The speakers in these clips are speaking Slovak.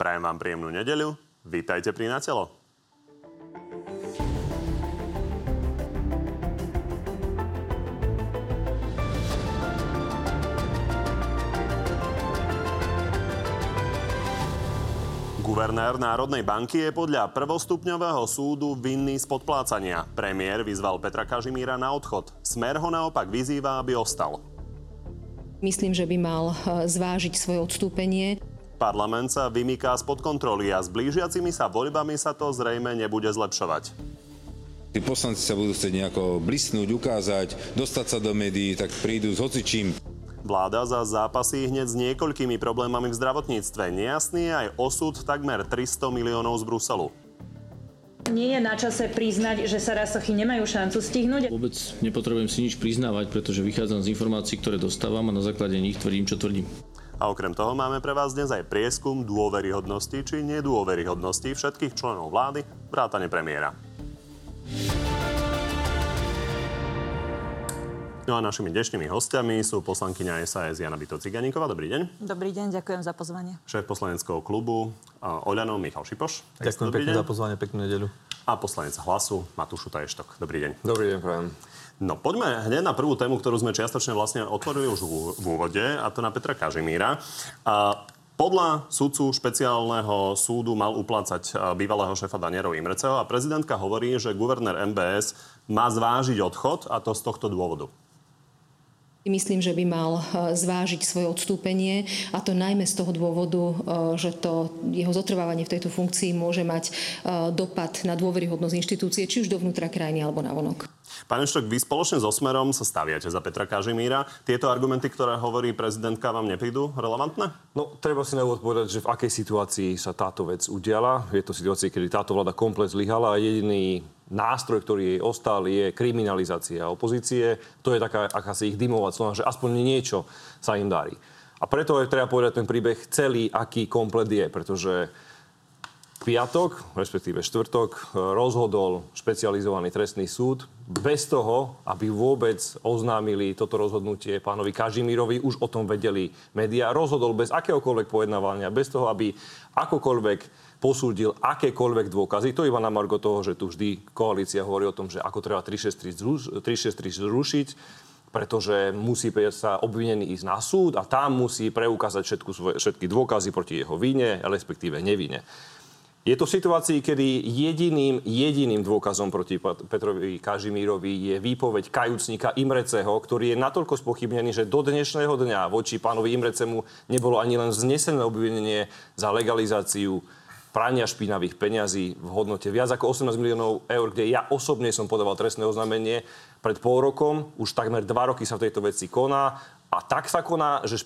Prajem vám príjemnú nedeľu. Vítajte pri Natelo. Guvernér Národnej banky je podľa prvostupňového súdu vinný z podplácania. Premiér vyzval Petra Kažimíra na odchod. Smer ho naopak vyzýva, aby ostal. Myslím, že by mal eh, zvážiť svoje odstúpenie. Parlament sa vymýká spod kontroly a s blížiacimi sa voľbami sa to zrejme nebude zlepšovať. Tí poslanci sa budú chcieť nejako blisnúť, ukázať, dostať sa do médií, tak prídu s hocičím. Vláda za zápasy hneď s niekoľkými problémami v zdravotníctve. Nejasný je aj osud takmer 300 miliónov z Bruselu. Nie je na čase priznať, že sa rasochy nemajú šancu stihnúť. Vôbec nepotrebujem si nič priznávať, pretože vychádzam z informácií, ktoré dostávam a na základe nich tvrdím, čo tvrdím. A okrem toho máme pre vás dnes aj prieskum dôveryhodnosti či nedôveryhodnosti všetkých členov vlády, vrátane premiéra. No a našimi dnešnými hostiami sú poslankyňa SAS Jana Bito Ciganíková. Dobrý deň. Dobrý deň, ďakujem za pozvanie. Šéf poslaneckého klubu Oľano Michal Šipoš. Ďakujem pekne deň. za pozvanie, peknú nedeľu. A poslanec Hlasu Matúš Šutaještok. Dobrý deň. Dobrý deň, prajem. No poďme hneď na prvú tému, ktorú sme čiastočne vlastne otvorili už v úvode, a to na Petra Kažimíra. A podľa súdcu špeciálneho súdu mal uplácať bývalého šéfa Danierov Imreceho a prezidentka hovorí, že guvernér MBS má zvážiť odchod a to z tohto dôvodu. Myslím, že by mal eh, zvážiť svoje odstúpenie a to najmä z toho dôvodu, eh, že to jeho zotrvávanie v tejto funkcii môže mať eh, dopad na dôveryhodnosť inštitúcie, či už dovnútra krajiny alebo na vonok. Pán Eštok, vy spoločne so Smerom sa staviate za Petra Kažimíra. Tieto argumenty, ktoré hovorí prezidentka, vám neprídu relevantné? No, treba si na úvod povedať, že v akej situácii sa táto vec udiala. Je to situácia, kedy táto vláda komplet zlyhala a jediný nástroj, ktorý jej ostal, je kriminalizácia opozície. To je taká akási ich dymová clona, že aspoň niečo sa im darí. A preto je treba povedať ten príbeh celý, aký komplet je, pretože piatok, respektíve štvrtok, rozhodol špecializovaný trestný súd bez toho, aby vôbec oznámili toto rozhodnutie pánovi Kažimírovi. Už o tom vedeli médiá. Rozhodol bez akéhokoľvek pojednávania, bez toho, aby akokoľvek posúdil akékoľvek dôkazy. To iba na margo toho, že tu vždy koalícia hovorí o tom, že ako treba 363 zrušiť, pretože musí sa obvinený ísť na súd a tam musí preukázať všetky dôkazy proti jeho vine, respektíve nevine. Je to v situácii, kedy jediným, jediným dôkazom proti Petrovi Kažimírovi je výpoveď kajúcnika Imreceho, ktorý je natoľko spochybnený, že do dnešného dňa voči pánovi Imrecemu nebolo ani len znesené obvinenie za legalizáciu prania špinavých peňazí v hodnote viac ako 18 miliónov eur, kde ja osobne som podával trestné oznámenie pred pol rokom. Už takmer dva roky sa v tejto veci koná. A tak sa koná, že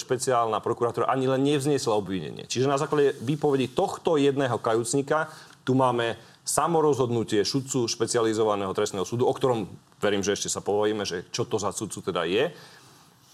špeciálna prokurátora ani len nevzniesla obvinenie. Čiže na základe výpovedi tohto jedného kajúcnika tu máme samorozhodnutie šudcu špecializovaného trestného súdu, o ktorom verím, že ešte sa povojíme, že čo to za sudcu teda je.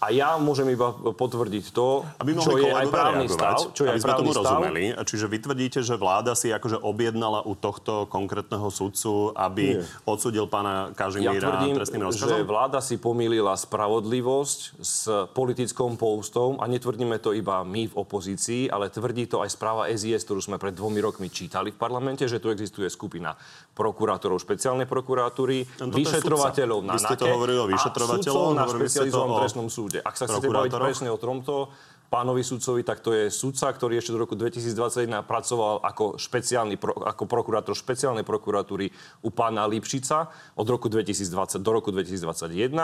A ja môžem iba potvrdiť to, aby čo je aj právny stav. Čo je aby sme tomu stav. rozumeli. Čiže vy tvrdíte, že vláda si akože objednala u tohto konkrétneho sudcu, aby Nie. odsudil pána Kažimíra ja tvrdím, trestným rozkazom? že vláda si pomýlila spravodlivosť s politickou poustou a netvrdíme to iba my v opozícii, ale tvrdí to aj správa SIS, ktorú sme pred dvomi rokmi čítali v parlamente, že tu existuje skupina prokurátorov špeciálnej prokuratúry, no, vyšetrovateľov na NAKE o vyšetrovateľov, na špecializovanom trestnom súde súde. Ak sa chcete baviť presne o tomto, pánovi sudcovi, tak to je sudca, ktorý ešte do roku 2021 pracoval ako, špeciálny, ako prokurátor špeciálnej prokuratúry u pána Lipšica od roku 2020 do roku 2021.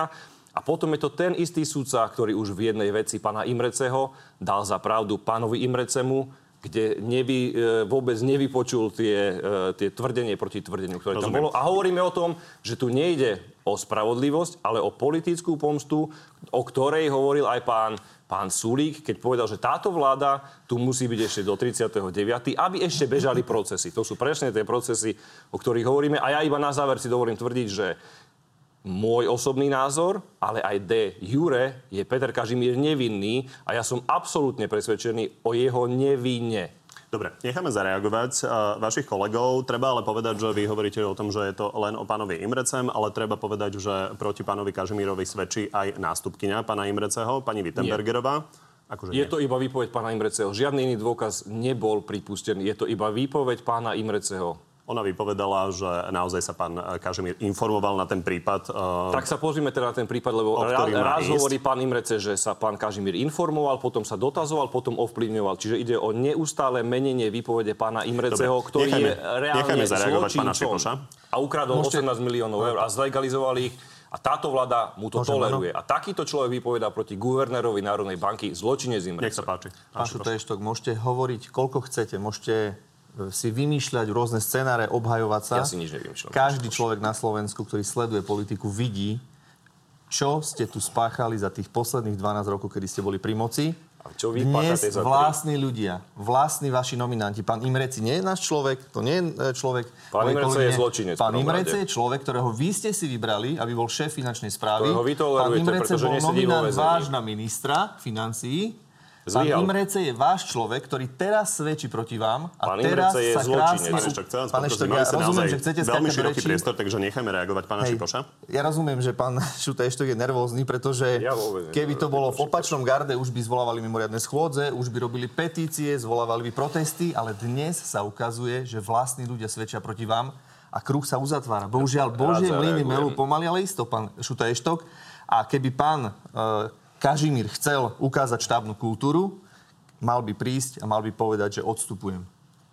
A potom je to ten istý sudca, ktorý už v jednej veci pána Imreceho dal za pravdu pánovi Imrecemu, kde nevy, e, vôbec nevypočul tie, e, tie tvrdenie proti tvrdeniu, ktoré Rozumiem. tam bolo. A hovoríme o tom, že tu nejde o spravodlivosť, ale o politickú pomstu, o ktorej hovoril aj pán, pán Sulík, keď povedal, že táto vláda tu musí byť ešte do 39., aby ešte bežali procesy. To sú presne tie procesy, o ktorých hovoríme. A ja iba na záver si dovolím tvrdiť, že môj osobný názor, ale aj de jure je Peter Kažimír nevinný a ja som absolútne presvedčený o jeho nevine. Dobre, necháme zareagovať uh, vašich kolegov. Treba ale povedať, že vy hovoríte o tom, že je to len o pánovi Imrecem, ale treba povedať, že proti pánovi Kažimírovi svedčí aj nástupkyňa pána Imreceho, pani Wittenbergerová. Akože Je nie. to iba výpoveď pána Imreceho. Žiadny iný dôkaz nebol pripustený. Je to iba výpoveď pána Imreceho. Ona vypovedala, že naozaj sa pán eh, Kažimír informoval na ten prípad. eh, Tak sa pozrime teda na ten prípad, lebo raz, ísť. hovorí pán Imrece, že sa pán Kažimír informoval, potom sa dotazoval, potom ovplyvňoval. Čiže ide o neustále menenie výpovede pána Imreceho, Dobre, ktorý nechajme- je reálne nechajme zareagovať pána. Šipoša. A ukradol Môžete- 18 miliónov eur a zlegalizoval ich. A táto vláda mu to Môžem, toleruje. A takýto človek vypovedá proti guvernérovi Národnej banky zločinec Nech Imrece. sa páči. Pán Šutajštok, môžete hovoriť koľko chcete, môžete si vymýšľať rôzne scenáre, obhajovať sa. Ja si nič nevymýšľam. Každý človek na Slovensku, ktorý sleduje politiku, vidí, čo ste tu spáchali za tých posledných 12 rokov, kedy ste boli pri moci. A čo vy Dnes za vlastní ľudia, vlastní vaši nominanti. Pán Imreci nie je náš človek, to nie je e, človek... Pán Imrece je zločinec Pán Imrece je človek, ktorého vy ste si vybrali, aby bol šéf finančnej správy. Ktorého vy tolerujete, Pán Imrece bol nominant väzení. váš na ministra financií. Pán Zlyhal. Imrece je váš človek, ktorý teraz svedčí proti vám a Pán teraz Imrece je sa zločinec. krásne... Pán Eštok, Pán ja rozumiem, že chcete veľmi široký rečí. priestor, takže nechajme reagovať pána Hej, Šipoša. Ja rozumiem, že pán Šuta Eštok je nervózny, pretože Ja vôbec keby to bolo v opačnom garde, už by zvolávali mimoriadne schôdze, už by robili petície, zvolávali by protesty, ale dnes sa ukazuje, že vlastní ľudia svedčia proti vám a kruh sa uzatvára. Bohužiaľ, Božie mlyny melú pomaly, ale isto, pán Šuta Eštok. A keby pán e, Kažimír chcel ukázať štábnu kultúru, mal by prísť a mal by povedať, že odstupujem.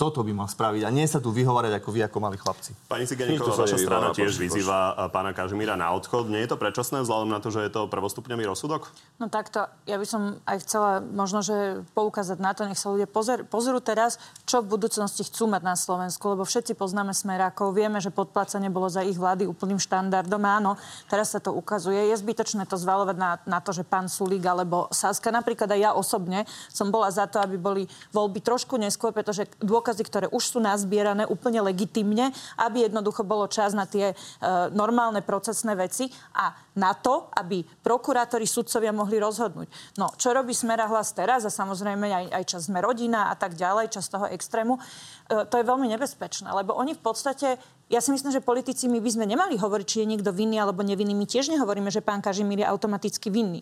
Toto by mal spraviť a nie sa tu vyhovárať ako vy, ako mali chlapci. Pani Ciganíková, vaša strana na tiež vyzýva eh, pána Kažimíra na odchod. Nie je to predčasné vzhľadom na to, že je to prvostupňový rozsudok? No takto, ja by som aj chcela možno, že poukázať na to, nech sa ľudia pozor, pozrú teraz, čo v budúcnosti chcú mať na Slovensku, lebo všetci poznáme smerákov, vieme, že podplácanie bolo za ich vlády úplným štandardom, áno, teraz sa to ukazuje. Je zbytočné to zvalovať na, na to, že pán Sulík alebo Saska, napríklad aj ja osobne som bola za to, aby boli voľby trošku neskôr, pretože dôkazy, ktoré už sú nazbierané úplne legitimne, aby jednoducho bolo čas na tie e, normálne procesné veci a na to, aby prokurátori, sudcovia mohli rozhodnúť. No, čo robí Smera hlas teraz a samozrejme aj, aj čas sme rodina a tak ďalej, čas toho extrému, e, to je veľmi nebezpečné, lebo oni v podstate ja si myslím, že politici my by sme nemali hovoriť, či je niekto vinný alebo nevinný. My tiež nehovoríme, že pán Kažimír je automaticky vinný.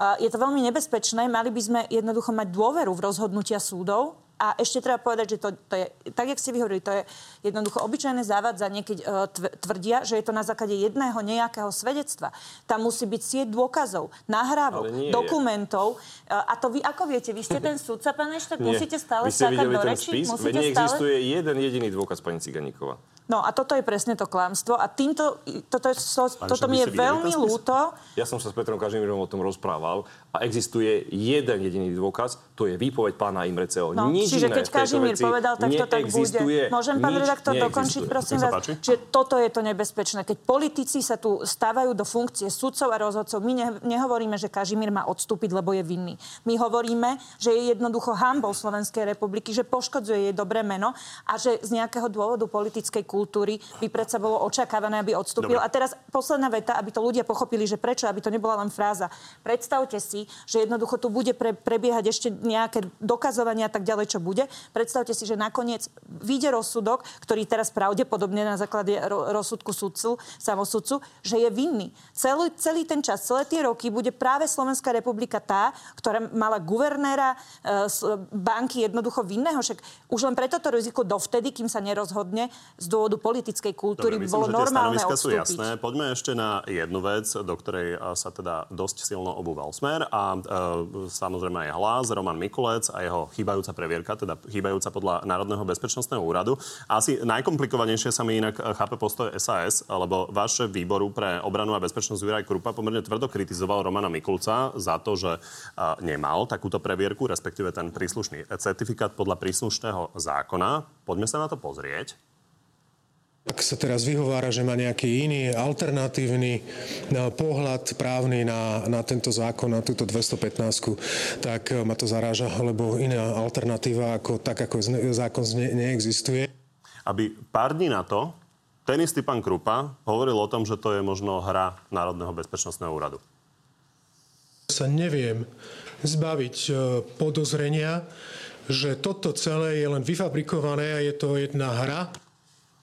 A Je to veľmi nebezpečné. Mali by sme jednoducho mať dôveru v rozhodnutia súdov. A ešte treba povedať, že to, to je, tak jak ste vyhovorili, to je jednoducho obyčajné závádzanie, keď uh, tvrdia, že je to na základe jedného nejakého svedectva. Tam musí byť sieť dôkazov, nahrávok, je. dokumentov. Uh, a to vy ako viete? Vy ste ten sudca, pán Eštok, Nie. musíte stále skákať do reči? spis? Veď Musíte stále... neexistuje jeden jediný dôkaz, pani Ciganíková. No a toto je presne to klamstvo. A týmto, toto, je, so, toto mi je veľmi ľúto. Ja som sa s Petrom Kažimírom o tom rozprával a existuje jeden jediný dôkaz, to je výpoveď pána Imreceho. No, Nič čiže keď Kažimír povedal, tak to tak bude. Môžem, pán redaktor, dokončiť, prosím vás? Čiže toto je to nebezpečné. Keď politici sa tu stávajú do funkcie sudcov a rozhodcov, my ne, nehovoríme, že Kažimír má odstúpiť, lebo je vinný. My hovoríme, že je jednoducho hambou Slovenskej republiky, že poškodzuje jej dobré meno a že z nejakého dôvodu politickej kultúry by predsa bolo očakávané, aby odstúpil. Dobre. A teraz posledná veta, aby to ľudia pochopili, že prečo, aby to nebola len fráza. Predstavte si, že jednoducho tu bude pre, prebiehať ešte nejaké dokazovanie a tak ďalej, čo bude. Predstavte si, že nakoniec vyjde rozsudok, ktorý teraz pravdepodobne na základe ro- rozsudku sudcu, samosudcu, že je vinný. Celý, celý ten čas, celé tie roky bude práve Slovenská republika tá, ktorá mala guvernéra e, banky jednoducho vinného. Však už len preto to riziko dovtedy, kým sa nerozhodne z dôvodu politickej kultúry, Dobre, by bolo myslím, že normálne stanoviska sú jasné. Poďme ešte na jednu vec, do ktorej a, sa teda dosť silno obúval Smer a e, samozrejme aj hlas, Roman Mikulec a jeho chýbajúca previerka, teda chýbajúca podľa Národného bezpečnostného úradu. Asi najkomplikovanejšie sa mi inak e, chápe postoj SAS, lebo šéf výboru pre obranu a bezpečnosť Juraj Krupa pomerne tvrdo kritizoval Romana Mikulca za to, že e, nemal takúto previerku, respektíve ten príslušný certifikát podľa príslušného zákona. Poďme sa na to pozrieť. Ak sa teraz vyhovára, že má nejaký iný alternatívny no, pohľad právny na, na tento zákon, na túto 215, tak eh, ma to zaráža, lebo iná alternatíva ako, tak ako zákon zne, neexistuje. aby pár dní na to ten istý pán Krupa hovoril o tom, že to je možno hra Národného bezpečnostného úradu. Sa neviem zbaviť eh, podozrenia, že toto celé je len vyfabrikované a je to jedna hra.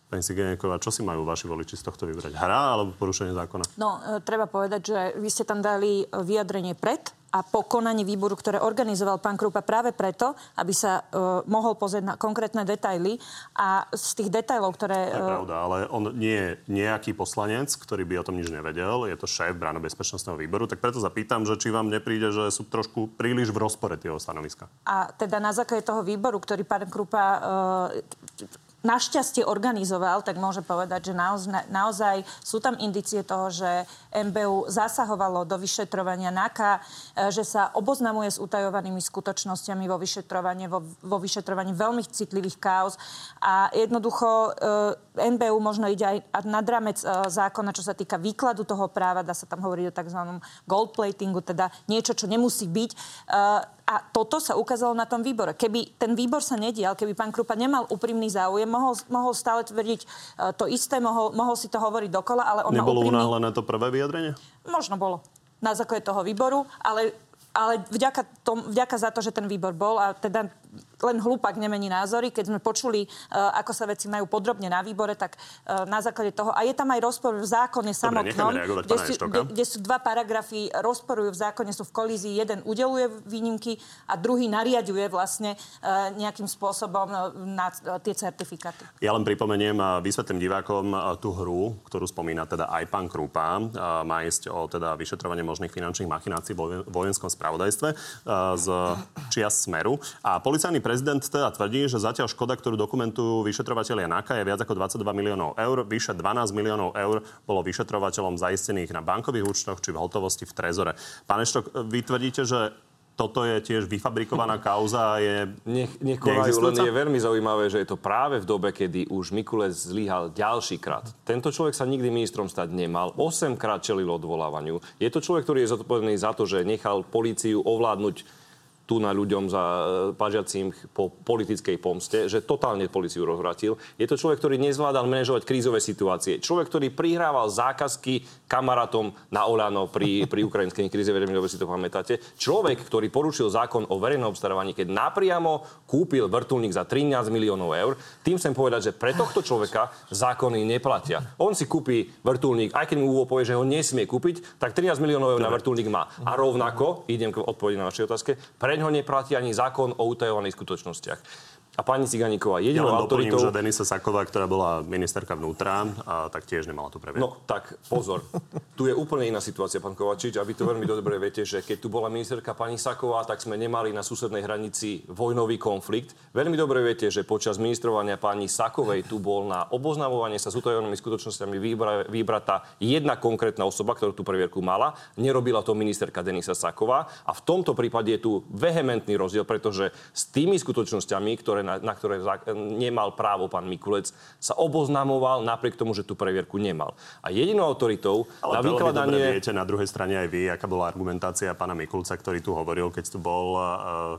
Pani Sigeneková, čo si majú vaši voliči z tohto vybrať? Hra alebo porušenie zákona? No, e, treba povedať, že vy ste tam dali e, vyjadrenie pred a po konaní výboru, ktoré organizoval pán Krupa práve preto, aby sa uh, mohol pozrieť na konkrétne detaily a z tých detailov, ktoré... To je pravda, ale on nie je nejaký poslanec, ktorý by o tom nič nevedel. Je to šéf bráno bezpečnostného výboru. Tak preto zapýtam, že či vám nepríde, že sú trošku príliš v rozpore tie stanoviska. A teda na základe toho výboru, ktorý pán Krupa uh, našťastie organizoval, tak môže povedať, že naozaj, naozaj sú tam indicie toho, že MBU zasahovalo do vyšetrovania NAKA, e, že sa oboznamuje s utajovanými skutočnosťami vo vyšetrovaní, vo, vo vyšetrovaní veľmi citlivých kauz. A jednoducho e, MBU možno ide aj nad rámec e, zákona, čo sa týka výkladu toho práva, dá sa tam hovoriť o tzv. gold platingu, teda niečo, čo nemusí byť a toto sa ukázalo na tom výbore. Keby ten výbor sa nedial, keby pán Krupa nemal úprimný záujem, mohol, mohol stále tvrdiť uh, to isté, mohol, mohol si to hovoriť dokola, ale on Nebolo úprimný... unáhlené to prvé vyjadrenie? Možno bolo na základe toho výboru, ale ale vďaka, tom, vďaka za to, že ten výbor bol a teda len hlúpak nemení názory. Keď sme počuli, uh, ako sa veci majú podrobne na výbore, tak uh, na základe toho... A je tam aj rozpor v zákone samotnom, kde, sú, kde, kde sú dva paragrafy, rozporujú v zákone, sú v kolízii. Jeden udeluje výnimky a druhý nariaduje vlastne uh, nejakým spôsobom na tie certifikáty. Ja len pripomeniem a vysvetlím divákom tú hru, ktorú spomína teda aj pán Krúpa. Má ísť o teda vyšetrovanie možných finančných machinácií vo vojenskom spravodajstve z čias Smeru. A policajný prezident teda tvrdí, že zatiaľ škoda, ktorú dokumentujú vyšetrovateľia NAKA, je viac ako 22 miliónov eur. Vyše 12 miliónov eur bolo vyšetrovateľom zaistených na bankových účtoch či v hotovosti v Trezore. Pán Eštok, vy tvrdíte, že toto je tiež vyfabrikovaná kauza a je Nech, len je veľmi zaujímavé, že je to práve v dobe, kedy už Mikulec zlyhal ďalší krát. Tento človek sa nikdy ministrom stať nemal. 8 krát čelil odvolávaniu. Je to človek, ktorý je zodpovedný za to, že nechal políciu ovládnuť tu na ľuďom za e, pažiacím po politickej pomste, že totálne policiu rozvratil. Je to človek, ktorý nezvládal manažovať krízové situácie. Človek, ktorý prihrával zákazky kamarátom na Olano pri, pri ukrajinskej kríze, veľmi dobre si to pamätáte. Človek, ktorý porušil zákon o verejnom obstarávaní, keď napriamo kúpil vrtulník za 13 miliónov eur. Tým chcem povedať, že pre tohto človeka zákony neplatia. On si kúpi vrtulník, aj keď mu povie, že ho nesmie kúpiť, tak 13 miliónov eur na vrtulník má. A rovnako, idem k odpovedi na vaše otázke, pre preňho neplatí ani zákon o utajovaných skutočnostiach. A pani Ciganíková, jedinou ja autoritou... že Denisa Saková, ktorá bola ministerka vnútra, a tak tiež nemala tu previeť. No, tak pozor. tu je úplne iná situácia, pán Kovačič, a vy to veľmi dobre viete, že keď tu bola ministerka pani Saková, tak sme nemali na susednej hranici vojnový konflikt. Veľmi dobre viete, že počas ministrovania pani Sakovej tu bol na oboznamovanie sa s utajenými skutočnosťami vybra, vybratá jedna konkrétna osoba, ktorú tú previerku mala. Nerobila to ministerka Denisa Saková. A v tomto prípade je tu vehementný rozdiel, pretože s tými skutočnosťami, ktoré na, na ktoré nemal právo pán Mikulec, sa oboznamoval napriek tomu, že tú previerku nemal. A jedinou autoritou Ale na vykladanie... Ale viete na druhej strane aj vy, aká bola argumentácia pána Mikulca, ktorý tu hovoril, keď tu bol uh,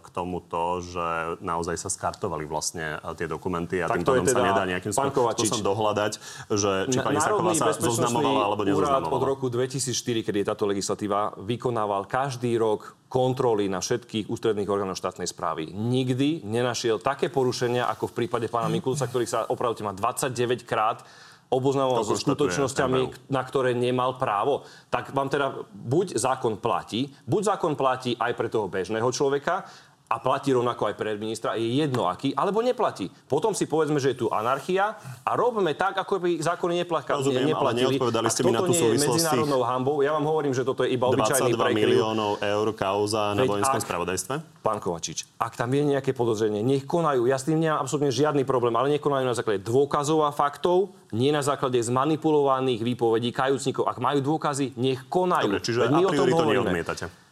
k tomuto, že naozaj sa skartovali vlastne uh, tie dokumenty a tak tým pádom teda sa nedá nejakým spôsobom dohľadať, že či pani Saková sa zoznamovala alebo nezoznamovala. od roku 2004, kedy je táto legislatíva, vykonával každý rok kontroly na všetkých ústredných orgánov štátnej správy. Nikdy nenašiel také porušenia, ako v prípade pána Mikulca, ktorý sa opravdu má 29 krát oboznamoval so skutočnosťami, na ktoré nemal právo. Tak vám teda buď zákon platí, buď zákon platí aj pre toho bežného človeka, a platí rovnako aj pre ministra, je jedno aký, alebo neplatí. Potom si povedzme, že je tu anarchia a robíme tak, ako by zákony neplatili. Rozumiem, ale neodpovedali ste mi na tú súvislosť. medzinárodnou hambou. Ja vám hovorím, že toto je iba obyčajný 22 miliónov eur kauza na vojenskom spravodajstve? Pán Kovačič, ak tam je nejaké podozrenie, nech konajú. Ja s tým nemám absolútne žiadny problém, ale nech konajú na základe dôkazov a faktov, nie na základe zmanipulovaných výpovedí kajúcnikov. Ak majú dôkazy, nech konajú. Dobre, čiže my a priori to neodmietate.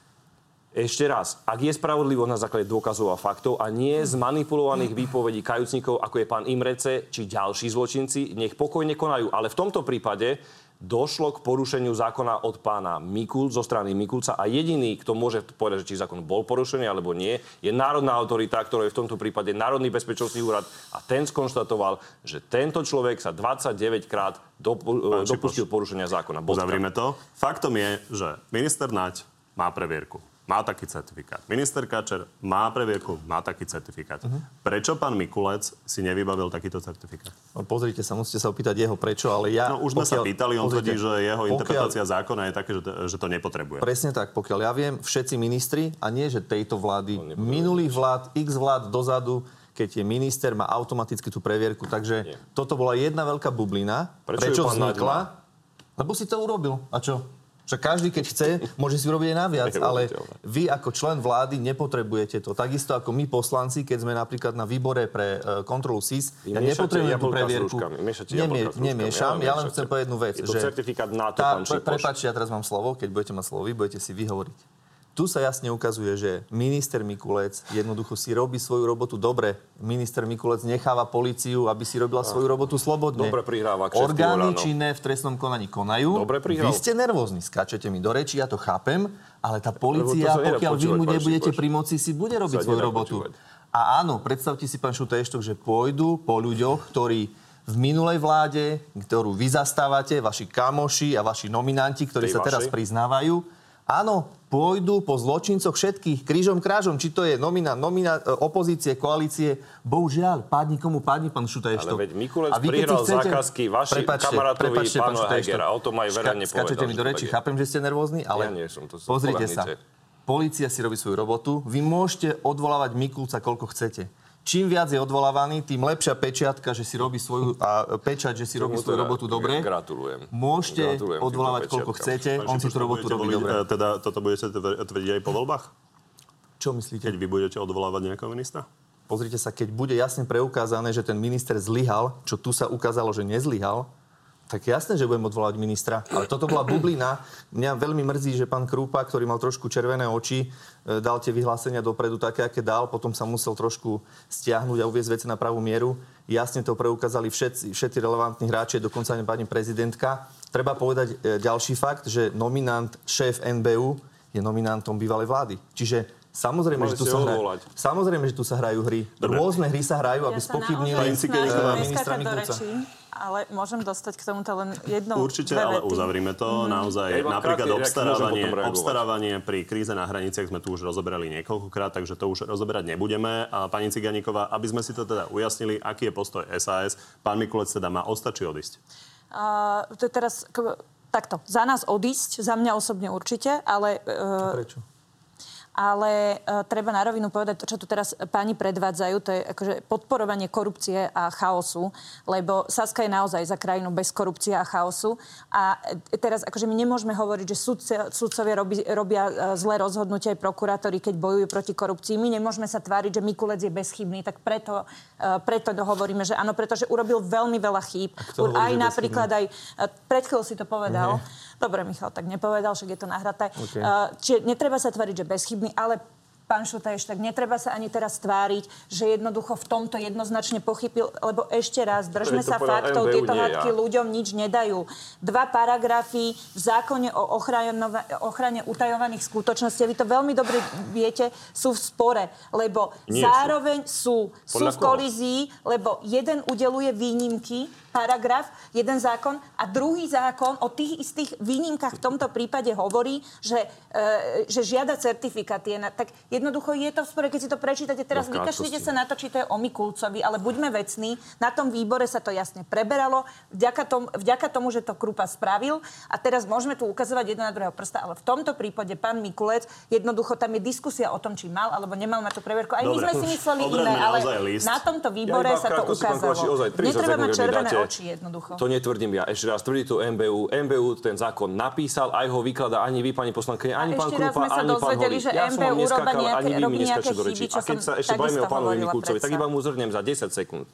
Ešte raz, ak je spravodlivosť na základe dôkazov a faktov a nie z manipulovaných výpovedí kajúcnikov, ako je pán Imrece či ďalší zločinci, nech pokojne konajú. Ale v tomto prípade došlo k porušeniu zákona od pána Mikul, zo strany Mikulca a jediný, kto môže povedať, či zákon bol porušený alebo nie, je národná autorita, ktorá je v tomto prípade Národný bezpečnostný úrad a ten skonštatoval, že tento človek sa 29 krát dopustil porušenia zákona. Uzavrieme to. Faktom je, že minister Naď má previerku má taký certifikát. Minister Kačer má previerku, má taký certifikát. Uh-huh. Prečo pán Mikulec si nevybavil takýto certifikát? No, pozrite sa, musíte sa opýtať jeho prečo, ale ja... No už sme pokiaľ, sa pýtali, on tvrdí, že jeho pokiaľ, interpretácia zákona je také, že to, že to nepotrebuje. Presne tak, pokiaľ ja viem, všetci ministri, a nie že tejto vlády, minulých vlád, x vlád dozadu, keď je minister, má automaticky tú previerku. Takže nie. toto bola jedna veľká bublina. Prečo, Prečo vznikla? Lebo si to urobil. A čo? Však každý, keď chce, môže si urobiť aj naviac, ale vy ako člen vlády nepotrebujete to. Takisto ako my poslanci, keď sme napríklad na výbore pre uh, kontrolu SIS, ja nepotrebujem tú previerku. Nemie, nemiešam, ja len chcem povedať jednu vec. Je to že certifikát NATO, tá, Prepačte, ja teraz mám slovo, keď budete mať slovo, vy budete si vyhovoriť. Tu sa jasne ukazuje, že minister Mikulec jednoducho si robí svoju robotu dobre. Minister Mikulec necháva policiu, aby si robila svoju robotu slobodne. Dobre prihráva. Orgány činné v trestnom konaní konajú. Dobre prihral. Vy ste nervózni, skačete mi do reči, ja to chápem, ale tá policia, pokiaľ vy mu nebudete pri moci, si bude robiť svoju robotu. A áno, predstavte si, pán Šutejštok, že pôjdu po ľuďoch, ktorí v minulej vláde, ktorú vy zastávate, vaši kamoši a vaši nominanti, ktorí Tej sa teraz priznávajú, Áno, pôjdu po zločincoch všetkých krížom krážom, či to je nomina, nomina e, opozície, koalície. Bohužiaľ, padni komu padni, pán Šutajšto. Ale veď Mikulec a vy, prihral chcete... zákazky vaši prepačte, kamarátovi prepačte, pánu Hegera. O tom aj verejne Ška, Skačete mi do reči, chápem, že ste nervózni, ale ja nie som, to pozrite sa. Polícia si robí svoju robotu. Vy môžete odvolávať Mikulca, koľko chcete čím viac je odvolávaný, tým lepšia pečiatka, že si robí svoju, a pečať, že si robí svoju robotu dobre. Gratulujem. Môžete Gratulujem odvolávať koľko chcete, on si tú robotu robí dobre. E, teda toto budete tvrdiť aj po voľbách? Čo myslíte? Keď vy budete odvolávať nejakého ministra? Pozrite sa, keď bude jasne preukázané, že ten minister zlyhal, čo tu sa ukázalo, že nezlyhal, tak jasné, že budem odvolať ministra. Ale toto bola bublina. Mňa veľmi mrzí, že pán Krúpa, ktorý mal trošku červené oči, e, dal tie vyhlásenia dopredu také, aké dal. Potom sa musel trošku stiahnuť a uviezť veci na pravú mieru. Jasne to preukázali všetci, všetci relevantní hráči, dokonca aj pani prezidentka. Treba povedať e, ďalší fakt, že nominant šéf NBU je nominantom bývalej vlády. Čiže Samozrejme, že tu sa hrajú, samozrejme, že tu sa hrajú hry. Dobre. Rôzne hry sa hrajú, aby ja spochybnili ministra Mikulca ale môžem dostať k tomuto len jednou Určite, ale uzavrime to. Mm. Naozaj, ja napríklad krátke, obstarávanie, obstarávanie pri kríze na hraniciach sme tu už rozoberali niekoľkokrát, takže to už rozoberať nebudeme. A pani Ciganíková, aby sme si to teda ujasnili, aký je postoj SAS, pán Mikulec teda má ostať či odísť? Uh, to je teraz takto. Za nás odísť, za mňa osobne určite, ale... Uh, prečo? Ale uh, treba na rovinu povedať to, čo tu teraz páni predvádzajú, to je akože podporovanie korupcie a chaosu, lebo Saska je naozaj za krajinu bez korupcie a chaosu. A e, teraz akože my nemôžeme hovoriť, že sudce, sudcovia robí, robia uh, zlé rozhodnutia aj prokurátori, keď bojujú proti korupcii. My nemôžeme sa tváriť, že Mikulec je bezchybný, tak preto, uh, preto hovoríme, že áno, pretože urobil veľmi veľa chýb. Aj napríklad aj, pred chvíľou si to povedal, uh-huh Dobre, Michal, tak nepovedal, však je to nahraté. Okay. Uh, čiže netreba sa tvariť, že bezchybný, ale pán Šutajš, tak netreba sa ani teraz tváriť, že jednoducho v tomto jednoznačne pochybil, lebo ešte raz, držme sa faktov, tieto hádky ja. ľuďom nič nedajú. Dva paragrafy v zákone o ochrane utajovaných skutočností, vy to veľmi dobre viete, sú v spore, lebo Nie zároveň sú, sú, sú v kolízii, lebo jeden udeluje výnimky, paragraf, jeden zákon a druhý zákon o tých istých výnimkách v tomto prípade hovorí, že, e, že žiada certifikát. Tak jednoducho je to v spore, keď si to prečítate teraz, no, vykašlite sa na to, či to je o Mikulcovi, ale buďme vecní. Na tom výbore sa to jasne preberalo, vďaka, tom, vďaka tomu, že to Krupa spravil a teraz môžeme tu ukazovať jedno na druhého prsta, ale v tomto prípade pán Mikulec, jednoducho tam je diskusia o tom, či mal alebo nemal na tú preverku. Aj Dobre, my sme si mysleli iné, ale na tomto výbore ja sa to ukázalo. Netreba mať červené oči jednoducho. To netvrdím ja. Ešte raz tvrdí tu MBU. MBU ten zákon napísal, aj ho vykladá ani vy, pani poslankyne, ani pán Krupa, ani pán Holý. Ja som vám neskakal, ani vy mi neskačete do reči. A keď sa ešte bavíme o pánovi Mikulcovi, tak iba mu zhrnem za 10 sekúnd.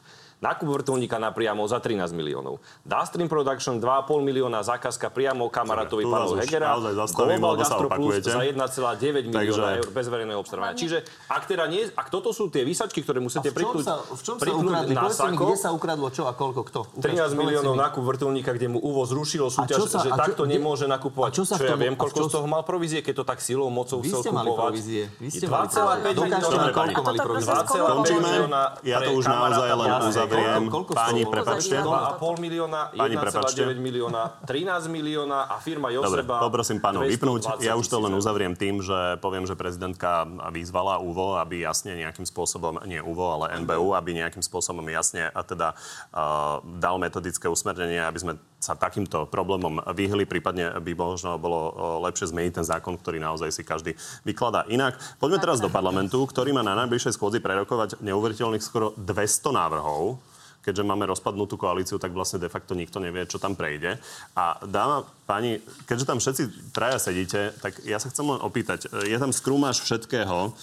Nákup vrtulníka napriamo za 13 miliónov. Dastream Production 2,5 milióna zákazka priamo kamarátovi pánu Hegera. Global Gastro Plus za 1,9 milióna eur bez verejného obstarávania. Čiže ak teda nie, ak toto sú tie výsačky, ktoré musíte pripnúť, v čom sa ukradli? Na sako, kde sa ukradlo čo a koľko kto? 13 miliónov nákup vrtulníka, kde mu UVOZ zrušilo súťaž, sa, že čo, takto nemôže nakupovať. A čo, sa čo ja viem, koľko z toho mal provízie, keď to tak silou, mocou chcel kupovať. Vy ste mali provízie. 2,5 milióna. Ja to už naozaj len uzavriem Koľko- Páni, prepačte. 2,5 milióna, Pani, prepačte. 1,9 milióna, 13 milióna a firma Dobre, Joseba... poprosím pánov vypnúť. 220 Ja už to len uzavriem tým, že poviem, že prezidentka vyzvala UVO, aby jasne nejakým spôsobom, nie UVO, ale NBU, aby nejakým spôsobom jasne a teda uh, dal metodické usmernenie, aby sme sa takýmto problémom vyhli, prípadne by možno bolo lepšie zmeniť ten zákon, ktorý naozaj si každý vykladá inak. Poďme teraz do parlamentu, ktorý má na najbližšej schôdzi prerokovať neuveriteľných skoro 200 návrhov keďže máme rozpadnutú koalíciu, tak vlastne de facto nikto nevie, čo tam prejde. A dáma pani, keďže tam všetci traja sedíte, tak ja sa chcem len opýtať. Je tam skrúmaž všetkého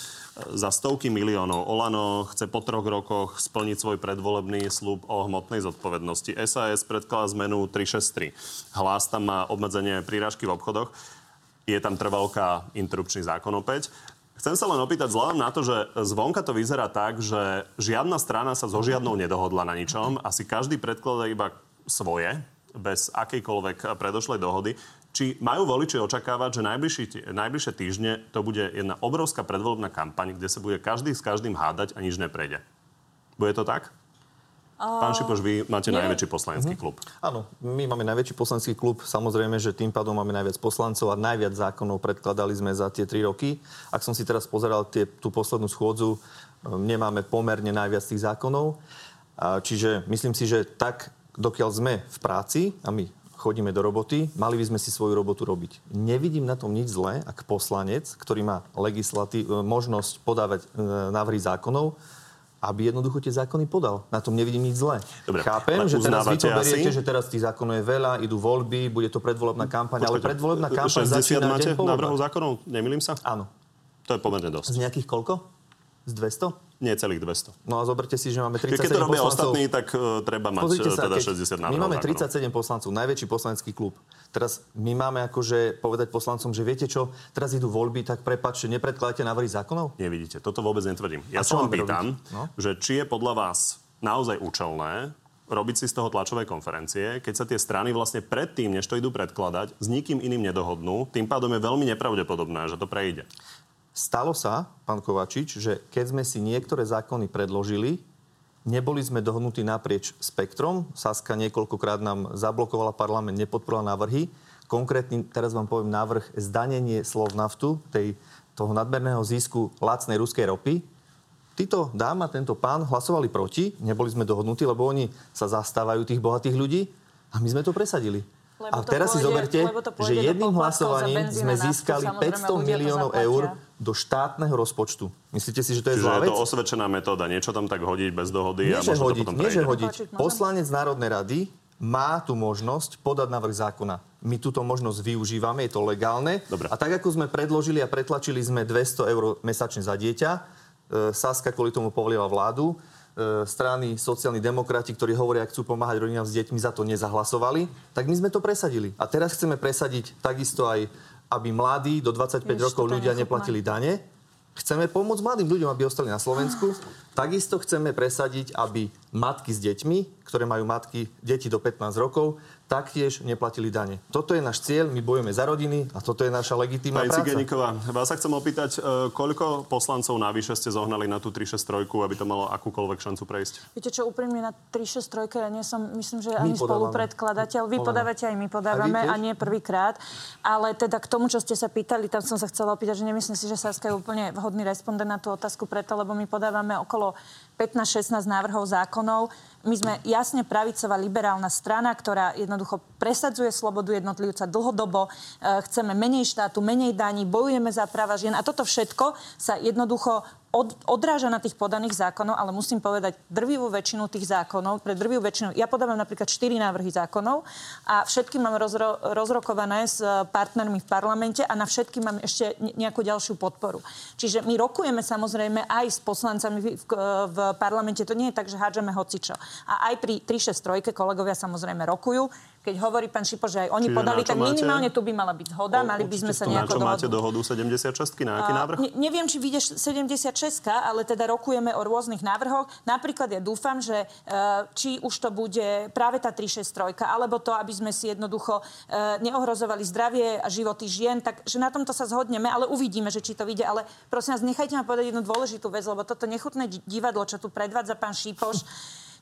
za stovky miliónov. Olano chce po troch rokoch splniť svoj predvolebný slub o hmotnej zodpovednosti. SAS predkladá zmenu 363. Hlas tam má obmedzenie prírážky v obchodoch. Je tam trvalka interrupčný zákon opäť. Chcem sa len opýtať vzhľadom na to, že zvonka to vyzerá tak, že žiadna strana sa so žiadnou nedohodla na ničom. Asi každý predkladá iba svoje, bez akejkoľvek predošlej dohody. Či majú voliči očakávať, že najbližšie, najbližšie týždne to bude jedna obrovská predvolebná kampaň, kde sa bude každý s každým hádať a nič neprejde? Bude to tak? Pán Šipoš, vy máte nie. najväčší poslanecký klub. Áno, my máme najväčší poslanský klub, samozrejme, že tým pádom máme najviac poslancov a najviac zákonov predkladali sme za tie tri roky. Ak som si teraz pozeral tie, tú poslednú schôdzu, um, nemáme pomerne najviac tých zákonov. Čiže myslím si, že tak, dokiaľ sme v práci a my chodíme do roboty, mali by sme si svoju robotu robiť. Nevidím na tom nič zlé, ak poslanec, ktorý má legislatí- e, možnosť podávať e, návrhy zákonov, aby jednoducho tie zákony podal. Na tom nevidím nič zlé. Dobre, Chápem, že teraz vy to beriete, asi- že teraz tých zákonov je veľa, idú voľby, bude to predvolebná kampaň, ale predvolebná kampaň 60 začína máte návrhov zákonov? Nemýlim sa? Áno. To je pomerne dosť. Z nejakých koľko? Z 200? Nie celých 200. No a zoberte si, že máme Keď 37 to robia poslancov. ostatní, tak uh, treba mať Pozrite uh, sa, teda keď 60 návrhov my máme zákonov. 37 poslancov, najväčší poslanecký klub. Teraz my máme akože povedať poslancom, že viete čo, teraz idú voľby, tak prepačte, nepredkladáte návrhy zákonov? Nevidíte, toto vôbec netvrdím. Ja sa máme pýtam? No. že či je podľa vás naozaj účelné robiť si z toho tlačové konferencie, keď sa tie strany vlastne predtým, než to idú predkladať, s nikým iným nedohodnú, tým pádom je veľmi nepravdepodobné, že to prejde. Stalo sa, pán Kovačič, že keď sme si niektoré zákony predložili, neboli sme dohodnutí naprieč spektrom. Saska niekoľkokrát nám zablokovala parlament, nepodporila návrhy. Konkrétny, teraz vám poviem návrh zdanenie slov naftu, tej, toho nadmerného zisku lacnej ruskej ropy. Títo dáma, tento pán hlasovali proti, neboli sme dohodnutí, lebo oni sa zastávajú tých bohatých ľudí a my sme to presadili. Lebo a teraz si pôjde- zoberte, to pôjde že jedným hlasovaním sme získali samozrejme, 500 ľudia to miliónov eur do štátneho rozpočtu. Myslíte si, že to je Čiže zlá je vec? to osvedčená metóda, niečo tam tak hodiť bez dohody Nie, a možno hodiť, to potom nie, že hodiť. Poslanec Národnej rady má tú možnosť podať návrh zákona. My túto možnosť využívame, je to legálne. Dobre. A tak, ako sme predložili a pretlačili sme 200 eur mesačne za dieťa, e, Saska kvôli tomu povolila vládu, strany sociálni demokrati, ktorí hovoria, ak chcú pomáhať rodinám s deťmi, za to nezahlasovali, tak my sme to presadili. A teraz chceme presadiť takisto aj, aby mladí do 25 Ježiš, rokov ľudia neplatili dane. Chceme pomôcť mladým ľuďom, aby ostali na Slovensku. Takisto chceme presadiť, aby matky s deťmi, ktoré majú matky, deti do 15 rokov, taktiež neplatili dane. Toto je náš cieľ, my bojujeme za rodiny a toto je naša legitímna Pani práca. Cigeníková, vás sa chcem opýtať, e, koľko poslancov navyše ste zohnali na tú 363, aby to malo akúkoľvek šancu prejsť? Viete čo, úprimne na 363 ja nie som, myslím, že ani podávame. spolupredkladateľ. Vy podávate, aj my podávame A a, nie prvýkrát. Ale teda k tomu, čo ste sa pýtali, tam som sa chcela opýtať, že nemyslím si, že Saska je úplne vhodný respondent na tú otázku preto, lebo my podávame okolo 15-16 návrhov zákonov. My sme jasne pravicová liberálna strana, ktorá jednoducho presadzuje slobodu jednotlivca dlhodobo. E, Chceme menej štátu, menej daní, bojujeme za práva žien a toto všetko sa jednoducho od, odráža na tých podaných zákonov, ale musím povedať drvivú väčšinu tých zákonov, pre drvivú väčšinu, ja podávam napríklad 4 návrhy zákonov a všetky mám rozro, rozrokované s e, partnermi v parlamente a na všetky mám ešte ne- nejakú ďalšiu podporu. Čiže my rokujeme samozrejme aj s poslancami v, v, v parlamente, to nie je tak, že hádžeme hocičo. A aj pri 363 kolegovia samozrejme rokujú. Keď hovorí pán Šipo, že aj oni Čiže podali, na tak máte? minimálne tu by mala byť zhoda, mali by sme sa Na nejako čo máte dohodu 76 na aký návrh? Ne, neviem, či vyjde 76, ale teda rokujeme o rôznych návrhoch. Napríklad ja dúfam, že e, či už to bude práve tá 363, alebo to, aby sme si jednoducho e, neohrozovali zdravie a životy žien, takže na tomto sa zhodneme, ale uvidíme, že či to vyjde. Ale prosím vás, nechajte ma povedať jednu dôležitú vec, lebo toto nechutné di- divadlo, čo tu predvádza pán Šípoš,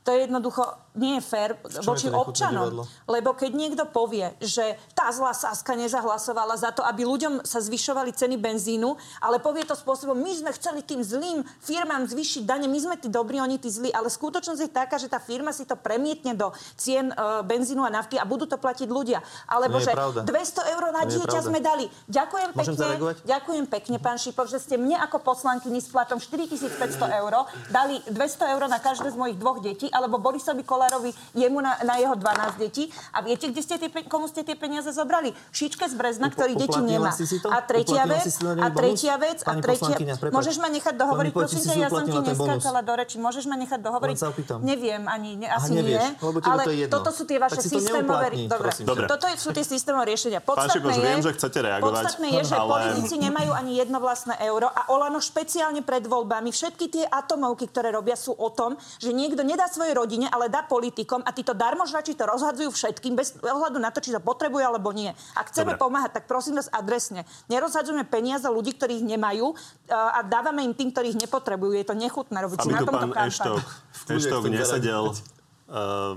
To je jednoducho nie je fér voči občanom. Lebo keď niekto povie, že tá zlá Saska nezahlasovala za to, aby ľuďom sa zvyšovali ceny benzínu, ale povie to spôsobom, my sme chceli tým zlým firmám zvýšiť dane, my sme tí dobrí, oni tí zlí, ale skutočnosť je taká, že tá firma si to premietne do cien e, benzínu a nafty a budú to platiť ľudia. Alebo že pravda. 200 eur na dieťa sme dali. Ďakujem Môžem pekne. zareagovať? Ďakujem pekne, pán Šipov, že ste mne ako poslankyni s platom 4500 eur dali 200 eur na každé z mojich dvoch detí, alebo Borisovi Kolárovi jemu na, na jeho 12 detí. A viete, kde ste tie, komu ste tie peniaze zobrali? Šičke z Brezna, ktorý deti nemá. si si to? A tretia vec, a tretia vec, a tretia... Môžeš ma nechať dohovoriť, prosím ťa, ja som ti neskákala do reči. Môžeš ma nechať dohovoriť? Neviem, ani ne, asi nevieš, nie. ale to toto sú tie vaše systémové... Dobre. Dobre. toto sú tie systémové riešenia. Podstatné viem, že chcete reagovať, Podstatné je, že ale- politici nemajú ani jedno vlastné euro a Olano špeciálne pred voľbami. Všetky tie atomovky, ktoré robia, sú o tom, že niekto nedá svojej rodine, ale dá politikom a títo darmožrači to rozhadzujú všetkým bez ohľadu na to, či to potrebujú alebo nie. Ak chceme Dobre. pomáhať, tak prosím vás adresne. Nerozhadzujeme peniaze ľudí, ktorých nemajú a a dávame im tým, ktorých nepotrebujú. Je to nechutné robiť si Aby na tomto pán. Eštok, Eštok nesedel eh,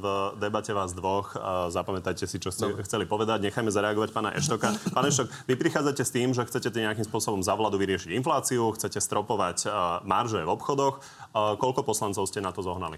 v debate vás dvoch. a Zapamätajte si, čo ste chceli povedať. Nechajme zareagovať pána Eštoka. Pán Eštok, vy prichádzate s tým, že chcete nejakým spôsobom za vládu vyriešiť infláciu, chcete stropovať eh, marže v obchodoch. Eh, Koľko poslancov ste na to zohnali?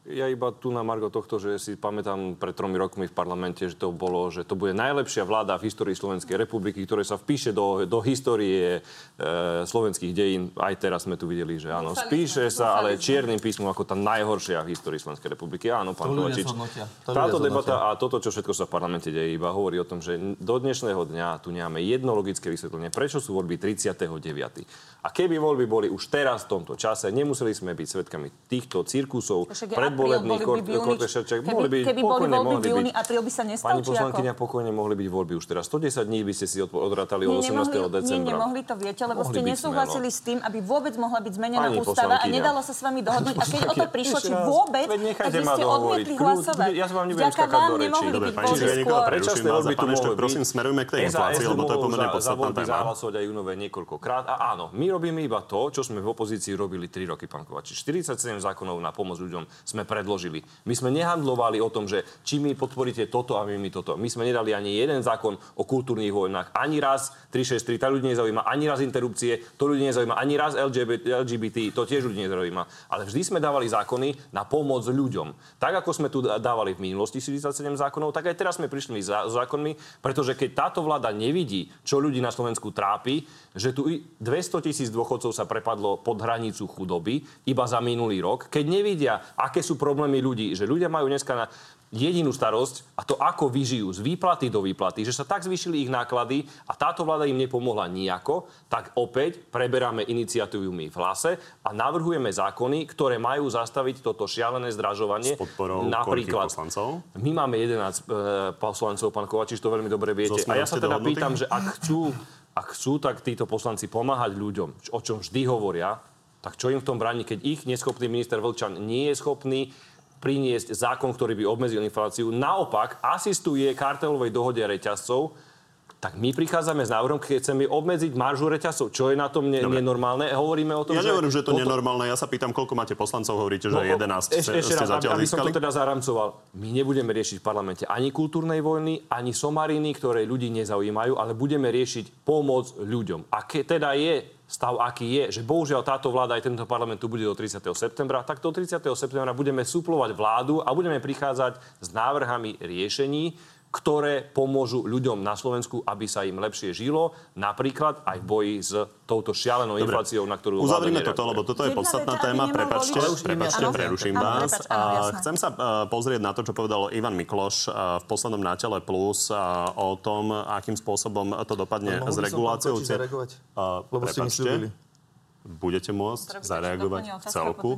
ja iba tu na Margo tohto, že si pamätám pred tromi rokmi v parlamente, že to bolo, že to bude najlepšia vláda v histórii Slovenskej republiky, ktoré sa vpíše do, do histórie e, slovenských dejín. Aj teraz sme tu videli, že áno, Dúfali spíše sme, sa, ale čiernym písmom ako tá najhoršia v histórii Slovenskej republiky. Áno, pán Kovačič. Táto debata a toto, čo všetko sa v parlamente deje, iba hovorí o tom, že do dnešného dňa tu nemáme jedno logické vysvetlenie, prečo sú voľby 39. A keby voľby boli už teraz v tomto čase, nemuseli sme byť svetkami týchto cirkusov, Však v júni. kortešaček. Keby- Mohli by, keby boli voľby v júni, byť. apríl by sa nestal, Pani poslankyňa, pokojne mohli byť voľby už teraz. 110 dní by ste si od- odratali od 18. nemohli, decembra. Nie, nemohli to viete, lebo ste byť nesúhlasili smelo. s tým, aby vôbec mohla byť zmenená ústava a nedalo sa s vami dohodnúť. A keď o to prišlo, či vôbec, tak ste odmietli hlasovať. ja vám nebudem skákať do rečí. nemohli Dobre, byť pani skôr. preruším vás a pán prosím, byť. smerujme k tej inflácii, lebo to je pomerne podstatná téma. zahlasovať aj junové niekoľkokrát. A áno, my robíme iba to, čo sme v opozícii robili 3 roky, pán Kovačič. 47 zákonov na pomoc ľuďom sme predložili. My sme nehandlovali o tom, že či mi podporíte toto a my mi toto. My sme nedali ani jeden zákon o kultúrnych vojnách. Ani raz 363, to ľudí nezaujíma. Ani raz interrupcie, to ľudí nezaujíma. Ani raz LGBT, LGBT, to tiež ľudí nezaujíma. Ale vždy sme dávali zákony na pomoc ľuďom. Tak ako sme tu dávali v minulosti 47 zákonov, tak aj teraz sme prišli za zákonmi, pretože keď táto vláda nevidí, čo ľudí na Slovensku trápi, že tu i 200 tisíc dôchodcov sa prepadlo pod hranicu chudoby iba za minulý rok, keď nevidia, aké sú problémy ľudí, že ľudia majú dneska na jedinú starosť a to, ako vyžijú z výplaty do výplaty, že sa tak zvýšili ich náklady a táto vláda im nepomohla nejako, tak opäť preberáme iniciatívu my v hlase a navrhujeme zákony, ktoré majú zastaviť toto šialené zdražovanie. S podporou Napríklad, poslancov? my máme 11 e, poslancov, pán Kovačiš, to veľmi dobre viete. A ja sa teda pýtam, že ak chcú, ak chcú, tak títo poslanci pomáhať ľuďom, o čom vždy hovoria, tak čo im v tom bráni, keď ich neschopný minister Vlčan nie je schopný priniesť zákon, ktorý by obmedzil infláciu, naopak asistuje kartelovej dohode reťazcov, tak my prichádzame s návrhom, keď chceme obmedziť maržu reťazcov. Čo je na tom ne- Dobre. nenormálne? Hovoríme o tom, Ja že... nehovorím, že je to toto- nenormálne. Ja sa pýtam, koľko máte poslancov. Hovoríte, že No, 11 ešte, ste, ešte ste raz, zatiaľ aby, aby som to teda zaramcoval. My nebudeme riešiť v parlamente ani kultúrnej vojny, ani somariny, ktoré ľudí nezaujímajú, ale budeme riešiť pomoc ľuďom. A keď teda je stav, aký je, že bohužiaľ táto vláda aj tento parlament tu bude do 30. septembra, tak do 30. septembra budeme suplovať vládu a budeme prichádzať s návrhami riešení, ktoré pomôžu ľuďom na Slovensku, aby sa im lepšie žilo, napríklad aj v boji s touto šialenou Dobre. infláciou, na ktorú Uzavrime toto, lebo toto je podstatná téma. Prepačte, prepačte, preruším áno, vás. prepáč, áno. Chcem sa e, pozrieť na to, čo povedal Ivan Mikloš e, v poslednom nátele Plus a o tom, akým spôsobom to dopadne s reguláciou. Lebo ste mi. Budete môcť Teraz zareagovať v celku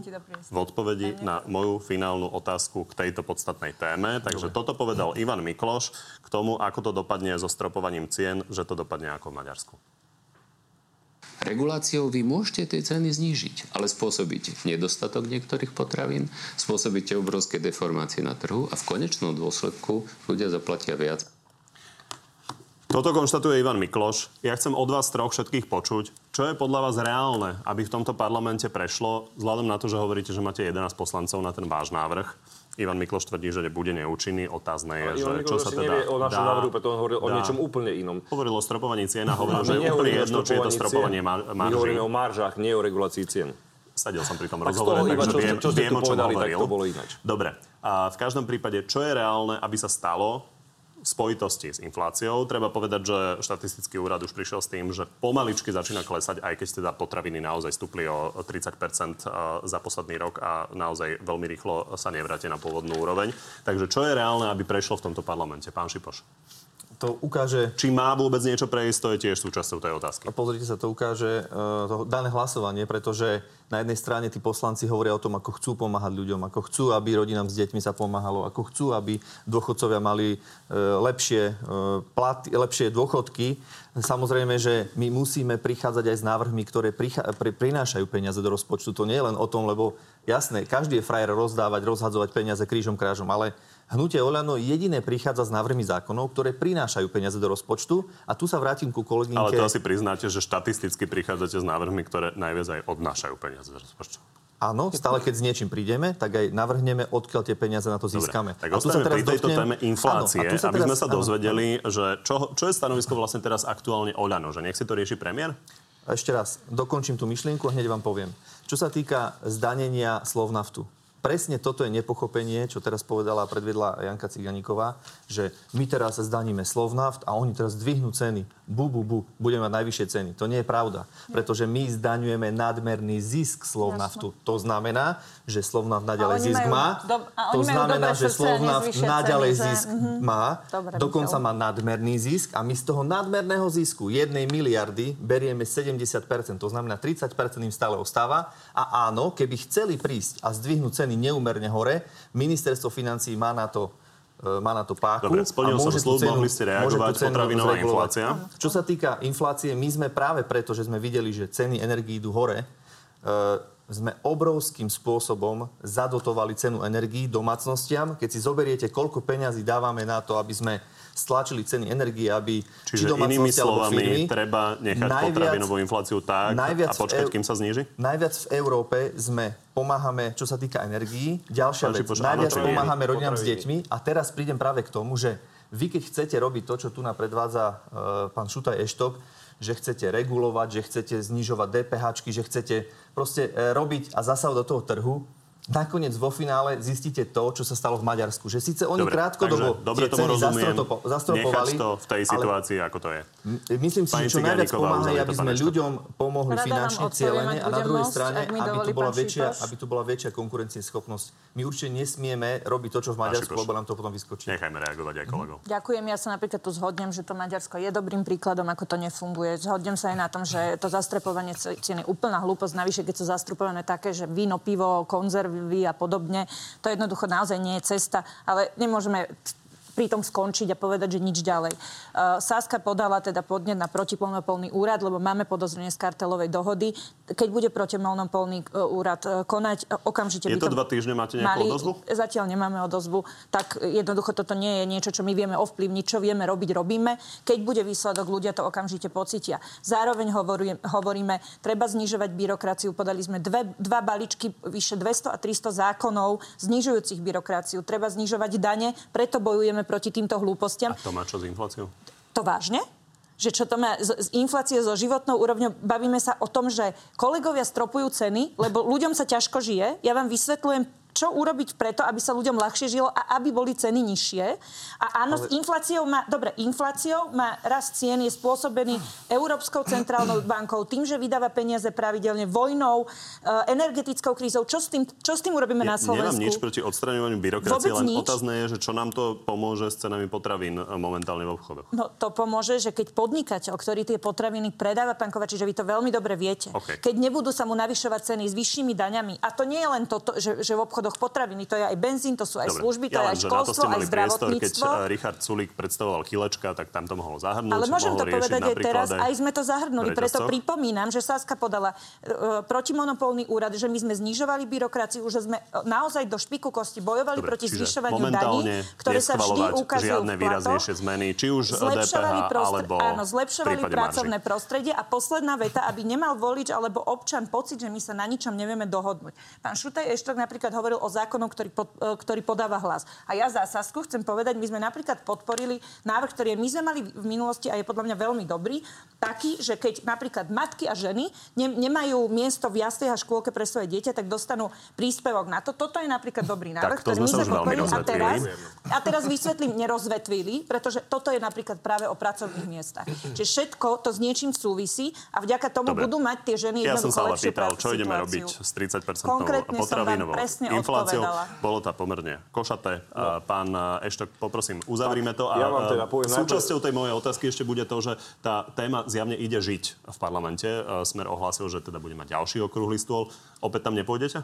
v odpovedi na moju finálnu otázku k tejto podstatnej téme. Takže toto povedal Ivan Mikloš k tomu, ako to dopadne so stropovaním cien, že to dopadne ako v Maďarsku. Reguláciou vy môžete tie ceny znížiť, ale spôsobíte nedostatok niektorých potravín, spôsobíte obrovské deformácie na trhu a v konečnom dôsledku ľudia zaplatia viac. Toto konštatuje Ivan Mikloš. Ja chcem od vás troch všetkých počuť, Čo je podľa vás reálne, aby v tomto parlamente prešlo, vzhľadom na to, že hovoríte, že máte 11 poslancov na ten váš návrh? Ivan Mikloš tvrdí, že nebude neúčinný. Otázne je, že čo sa teda nevie o našom dá, návrhu, preto on hovoril o dá. niečom úplne inom. Hovoril o stropovaní cien a hovoril, že je úplne o jedno, či je to stropovanie cien. mar- My marží. hovoríme o maržách, nie o regulácii cien. Sadil som pri tom Tak rozhovore, iba, takže čo ste- viem, čo ste viem, o čom povedali, tak hovoril. to bolo ináč. Dobre. A v každom prípade, čo je reálne, aby sa stalo spojitosti s infláciou? Treba povedať, že štatistický úrad už prišiel s tým, že pomaličky začína klesať, aj keď teda potraviny naozaj stúpli o 30% za posledný rok a naozaj veľmi rýchlo sa nevráte na pôvodnú úroveň. Takže čo je reálne, aby prešlo v tomto parlamente? Pán Šipoš. To ukáže Či má vôbec niečo prejsť, to je tiež súčasťou tej otázky. A pozrite sa, to ukáže uh, to dané hlasovanie, pretože na jednej strane tí poslanci hovoria o tom, ako chcú pomáhať ľuďom, ako chcú, aby rodinám s deťmi sa pomáhalo, ako chcú, aby dôchodcovia mali uh, lepšie, uh, platy, lepšie dôchodky. Samozrejme, že my musíme prichádzať aj s návrhmi, ktoré prichá, pri, prinášajú peniaze do rozpočtu. To nie je len o tom, lebo jasné, každý je frajer rozdávať, rozhadzovať peniaze krížom krážom, ale Hnutie Oľano jediné prichádza s návrhmi zákonov, ktoré prinášajú peniaze do rozpočtu. A tu sa vrátim ku kolegyňke. Ale to asi priznáte, že štatisticky prichádzate s návrhmi, ktoré najviac aj odnášajú peniaze z rozpočtu. Áno, stále keď s niečím prídeme, tak aj navrhneme, odkiaľ tie peniaze na to získame. Tak A tu sa teraz pri tejto dotknem- téme inflácie, Áno, a tu sa aby teraz- sme sa áno, dozvedeli, že čo, čo je stanovisko vlastne teraz aktuálne Oľano, že nech si to rieši premiér? Ešte raz, dokončím tú myšlienku a hneď vám poviem. Čo sa týka zdanenia Slovnaftu. Presne toto je nepochopenie, čo teraz povedala a predvedla Janka Ciganíková, že my teraz zdaníme Slovnaft a oni teraz zdvihnú ceny. Bu, bu, bu, budeme mať najvyššie ceny. To nie je pravda, pretože my zdaňujeme nadmerný zisk Slovnaftu. To znamená, že Slovnaft naďalej zisk má. a to znamená, že Slovnaft naďalej ceny, zisk Mhm. má. Dobre, Dokonca má nadmerný zisk a my z toho nadmerného zisku jednej miliardy berieme 70%, to znamená 30% im stále ostáva. A áno, keby chceli prísť a zdvihnúť ceny neúmerne hore, ministerstvo financí má na to má na to páku. Dobre, splnil som cenu- mohli ste reagovať, potravinová inflácia. Čo sa týka inflácie, my sme práve preto, že sme videli, že ceny energií idú hore, e, sme obrovským spôsobom zadotovali cenu energií domácnostiam. Keď si zoberiete, koľko peňazí dávame na to, aby sme stlačili ceny energie, aby či Čiže inými domácnosti alebo slovami, firmy, treba nechať najviac- potravinovú infláciu tak najviac a počkať, kým sa zníži? Najviac v Európe sme pomáhame, čo sa týka energií. Ďalšia Pán vec, áno, najviac je? pomáhame rodinám s deťmi. A teraz prídem práve k tomu, že vy, keď chcete robiť to, čo tu nám predvádza uh, pán Šutaj Eštok, že chcete regulovať, že chcete znižovať DPH, že chcete proste uh, robiť a zasahovať do toho trhu, nakoniec vo finále zistíte to, čo sa stalo v Maďarsku. Že síce oni Dobre, krátkodobo dobre tie tomu ceny zastropo- zastropovali, to v tej ale situácii, ako to je. Myslím si, Pani že čo najviac pomáha, je, aby sme ľuďom pomohli Rada finančne cieľene a na druhej strane, aby tu, bola väčšia, aby tu bola väčšia konkurencieschopnosť. My určite nesmieme robiť to, čo v Maďarsku, lebo nám to potom vyskočí. Nechajme reagovať aj kolegov. Ďakujem, ja sa napríklad tu zhodnem, že to Maďarsko je dobrým príkladom, ako to nefunguje. Zhodnem sa aj na tom, že to zastrepovanie cien je úplná hlúposť. Navyše, keď sú zastrupované také, že víno, pivo, konzervy a podobne, to jednoducho naozaj nie je cesta. Ale nemôžeme pri tom skončiť a povedať, že nič ďalej. Uh, Saska podala teda podnet na protimonopolný úrad, lebo máme podozrenie z kartelovej dohody. Keď bude protimonopolný uh, úrad uh, konať, uh, okamžite Je by to dva týždne, máte nejakú mali- odozvu? Zatiaľ nemáme odozvu. Tak jednoducho toto nie je niečo, čo my vieme ovplyvniť, čo vieme robiť, robíme. Keď bude výsledok, ľudia to okamžite pocítia. Zároveň hovoríme, hovoríme treba znižovať byrokraciu. Podali sme dve, dva balíčky, vyše 200 a 300 zákonov znižujúcich byrokraciu. Treba znižovať dane, preto bojujeme proti týmto hlúpostiam. A to má čo s infláciou? To vážne? Že čo to má z, z inflácie so životnou úrovňou? Bavíme sa o tom, že kolegovia stropujú ceny, lebo ľuďom sa ťažko žije. Ja vám vysvetľujem, čo urobiť preto, aby sa ľuďom ľahšie žilo a aby boli ceny nižšie. A áno, s infláciou má, dobre, infláciou má rast cien je spôsobený Európskou centrálnou bankou, tým, že vydáva peniaze pravidelne, vojnou, e, energetickou krízou. Čo s tým, čo s tým urobíme na Nemám Slovensku? nič proti odstraňovaniu byrokracie, Vôbec len nič. otázne je, že čo nám to pomôže s cenami potravín e, momentálne v obchodoch. No to pomôže, že keď podnikateľ, ktorý tie potraviny predáva, pán Kovačič, že vy to veľmi dobre viete, OK. keď nebudú sa mu navyšovať ceny s vyššími daňami, a to nie je len toto, že, že v obchode obchodoch potraviny. To je aj benzín, to sú aj Dobre. služby, to ja je aj školstvo, aj priestor, keď zdravotníctvo. eh, Richard Sulik predstavoval Chilečka, tak tam to mohlo zahrnúť. Ale môžem mohol to povedať aj teraz, aj sme to zahrnuli. Preto pripomínam, že Saska podala e, protimonopolný úrad, že my sme znižovali byrokraciu, že sme e, naozaj do špiku kosti bojovali Dobre, proti zvyšovaniu daní, ktoré sa vždy ukazujú žiadne výraznejšie zmeny, či už Zlepšovali DPH, prostr- alebo áno, zlepšovali pracovné marží. prostredie a posledná veta, aby nemal volič alebo občan pocit, že my sa na ničom nevieme dohodnúť. Pán Šutaj Eštok napríklad hovoril o zákonom, ktorý, pod, e, ktorý podáva hlas. A ja za Sasku chcem povedať, my sme napríklad podporili návrh, ktorý my sme mali v minulosti a je podľa mňa veľmi dobrý, taký, že keď napríklad matky a ženy ne, nemajú miesto v jasliach a škôlke pre svoje dieťa, tak dostanú príspevok na to. Toto je napríklad dobrý návrh, Tak to ktorý my sme podporili a teraz, a teraz vysvetlím, nerozvetvili, pretože toto je napríklad práve o pracovných miestach. Čiže všetko to s niečím súvisí a vďaka tomu Dobre. budú mať tie ženy Ja som sa ale pýtal, čo ideme robiť s 30% Konkrétne som vám potravinovou presne infláciou. odpovedala. Bolo to pomerne košaté. No. Pán eh, Eštok, poprosím, uzavrime to. A ja vám teda poviem súčasťou tej mojej otázky ešte bude to, že tá téma zjavne ide žiť v parlamente. Eh, Smer ohlásil, že teda bude mať ďalší okrúhly stôl. Opäť tam nepôjdete?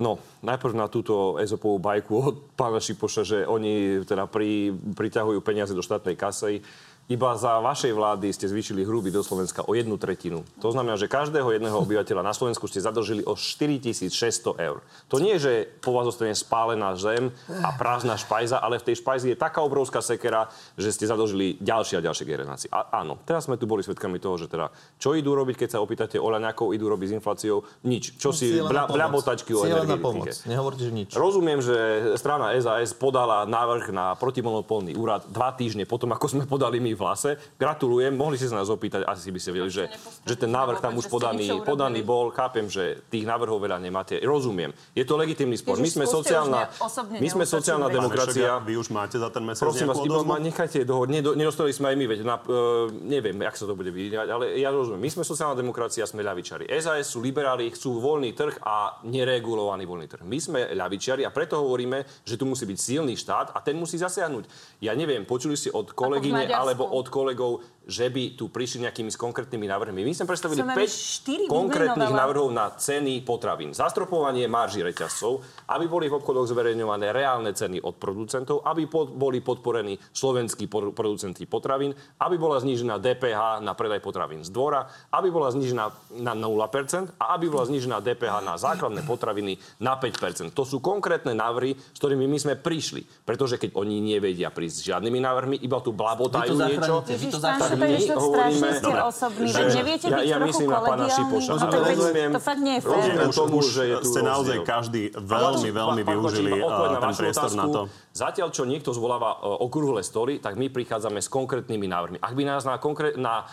No, najprv na túto ezopovú bajku od pána Šipoša, že oni teda pri, priťahujú peniaze do štátnej kasy. Iba za vašej vlády ste zvýšili hruby do Slovenska o jednu tretinu. To znamená, že každého jedného obyvateľa na Slovensku ste zadlžili o 4600 eur. To nie je, že po vás zostane spálená zem a prázdna špajza, ale v tej špajzi je taká obrovská sekera, že ste zadlžili ďalšie a ďalšie generácie. A áno, teraz sme tu boli svedkami toho, že teda čo idú robiť, keď sa opýtate Oľaňakov, idú robiť s infláciou? Nič. Čo si bla, bľabotačky o energetike. pomoc. Nehovorte, že nič. Rozumiem, že strana SAS podala návrh na protimonopolný úrad dva týždne potom, ako sme podali my v hlase. Gratulujem, mohli ste sa nás opýtať, asi by ste vedeli, že, že ten návrh tam už podaný, podaný bol. Chápem, že tých návrhov veľa nemáte. Rozumiem. Je to legitímny spor. My sme sociálna, my sme sociálna demokracia. Vy už máte za ten mesiac Prosím vás, iba ma nechajte. Nedo, nedostali sme aj my, veď na, uh, neviem, jak sa to bude vydávať, ale ja rozumiem. My sme sociálna demokracia, sme ľavičari. SAS sú liberáli, chcú voľný trh a neregulovaný voľný trh. My sme ľavičiari a preto hovoríme, že tu musí byť silný štát a ten musí zasiahnuť. Ja neviem, počuli ste od kolegyne Maďarsku. Alebo od kolegov, že by tu prišli nejakými s konkrétnymi návrhmi. My sme predstavili Som vám 5 štyri konkrétnych návrhov na ceny potravín. Zastropovanie marží reťazcov, aby boli v obchodoch zverejňované reálne ceny od producentov, aby pod, boli podporení slovenskí producenti potravín, aby bola znížená DPH na predaj potravín z dvora, aby bola znížená na 0% a aby bola znížená DPH na základné potraviny na 5%. To sú konkrétne návrhy, s ktorými my sme prišli. Pretože keď oni nevedia prísť s žiadnymi návrhmi, iba tu blabotajú niečo, vy to zachránite. my Šutaj, strašne ste osobní. že- neviete ja- byť ja trochu myslím na pána? Šipoša. No, veď rozumiem- to fakt nie je fér. rozumiem tomu, že je tu ste naozaj každý veľmi, to- veľmi využili na ten priestor na to. Zatiaľ, čo niekto zvoláva e, okrúhle stoly, tak my prichádzame s konkrétnymi návrhmi. Ak by nás na, konkrét, na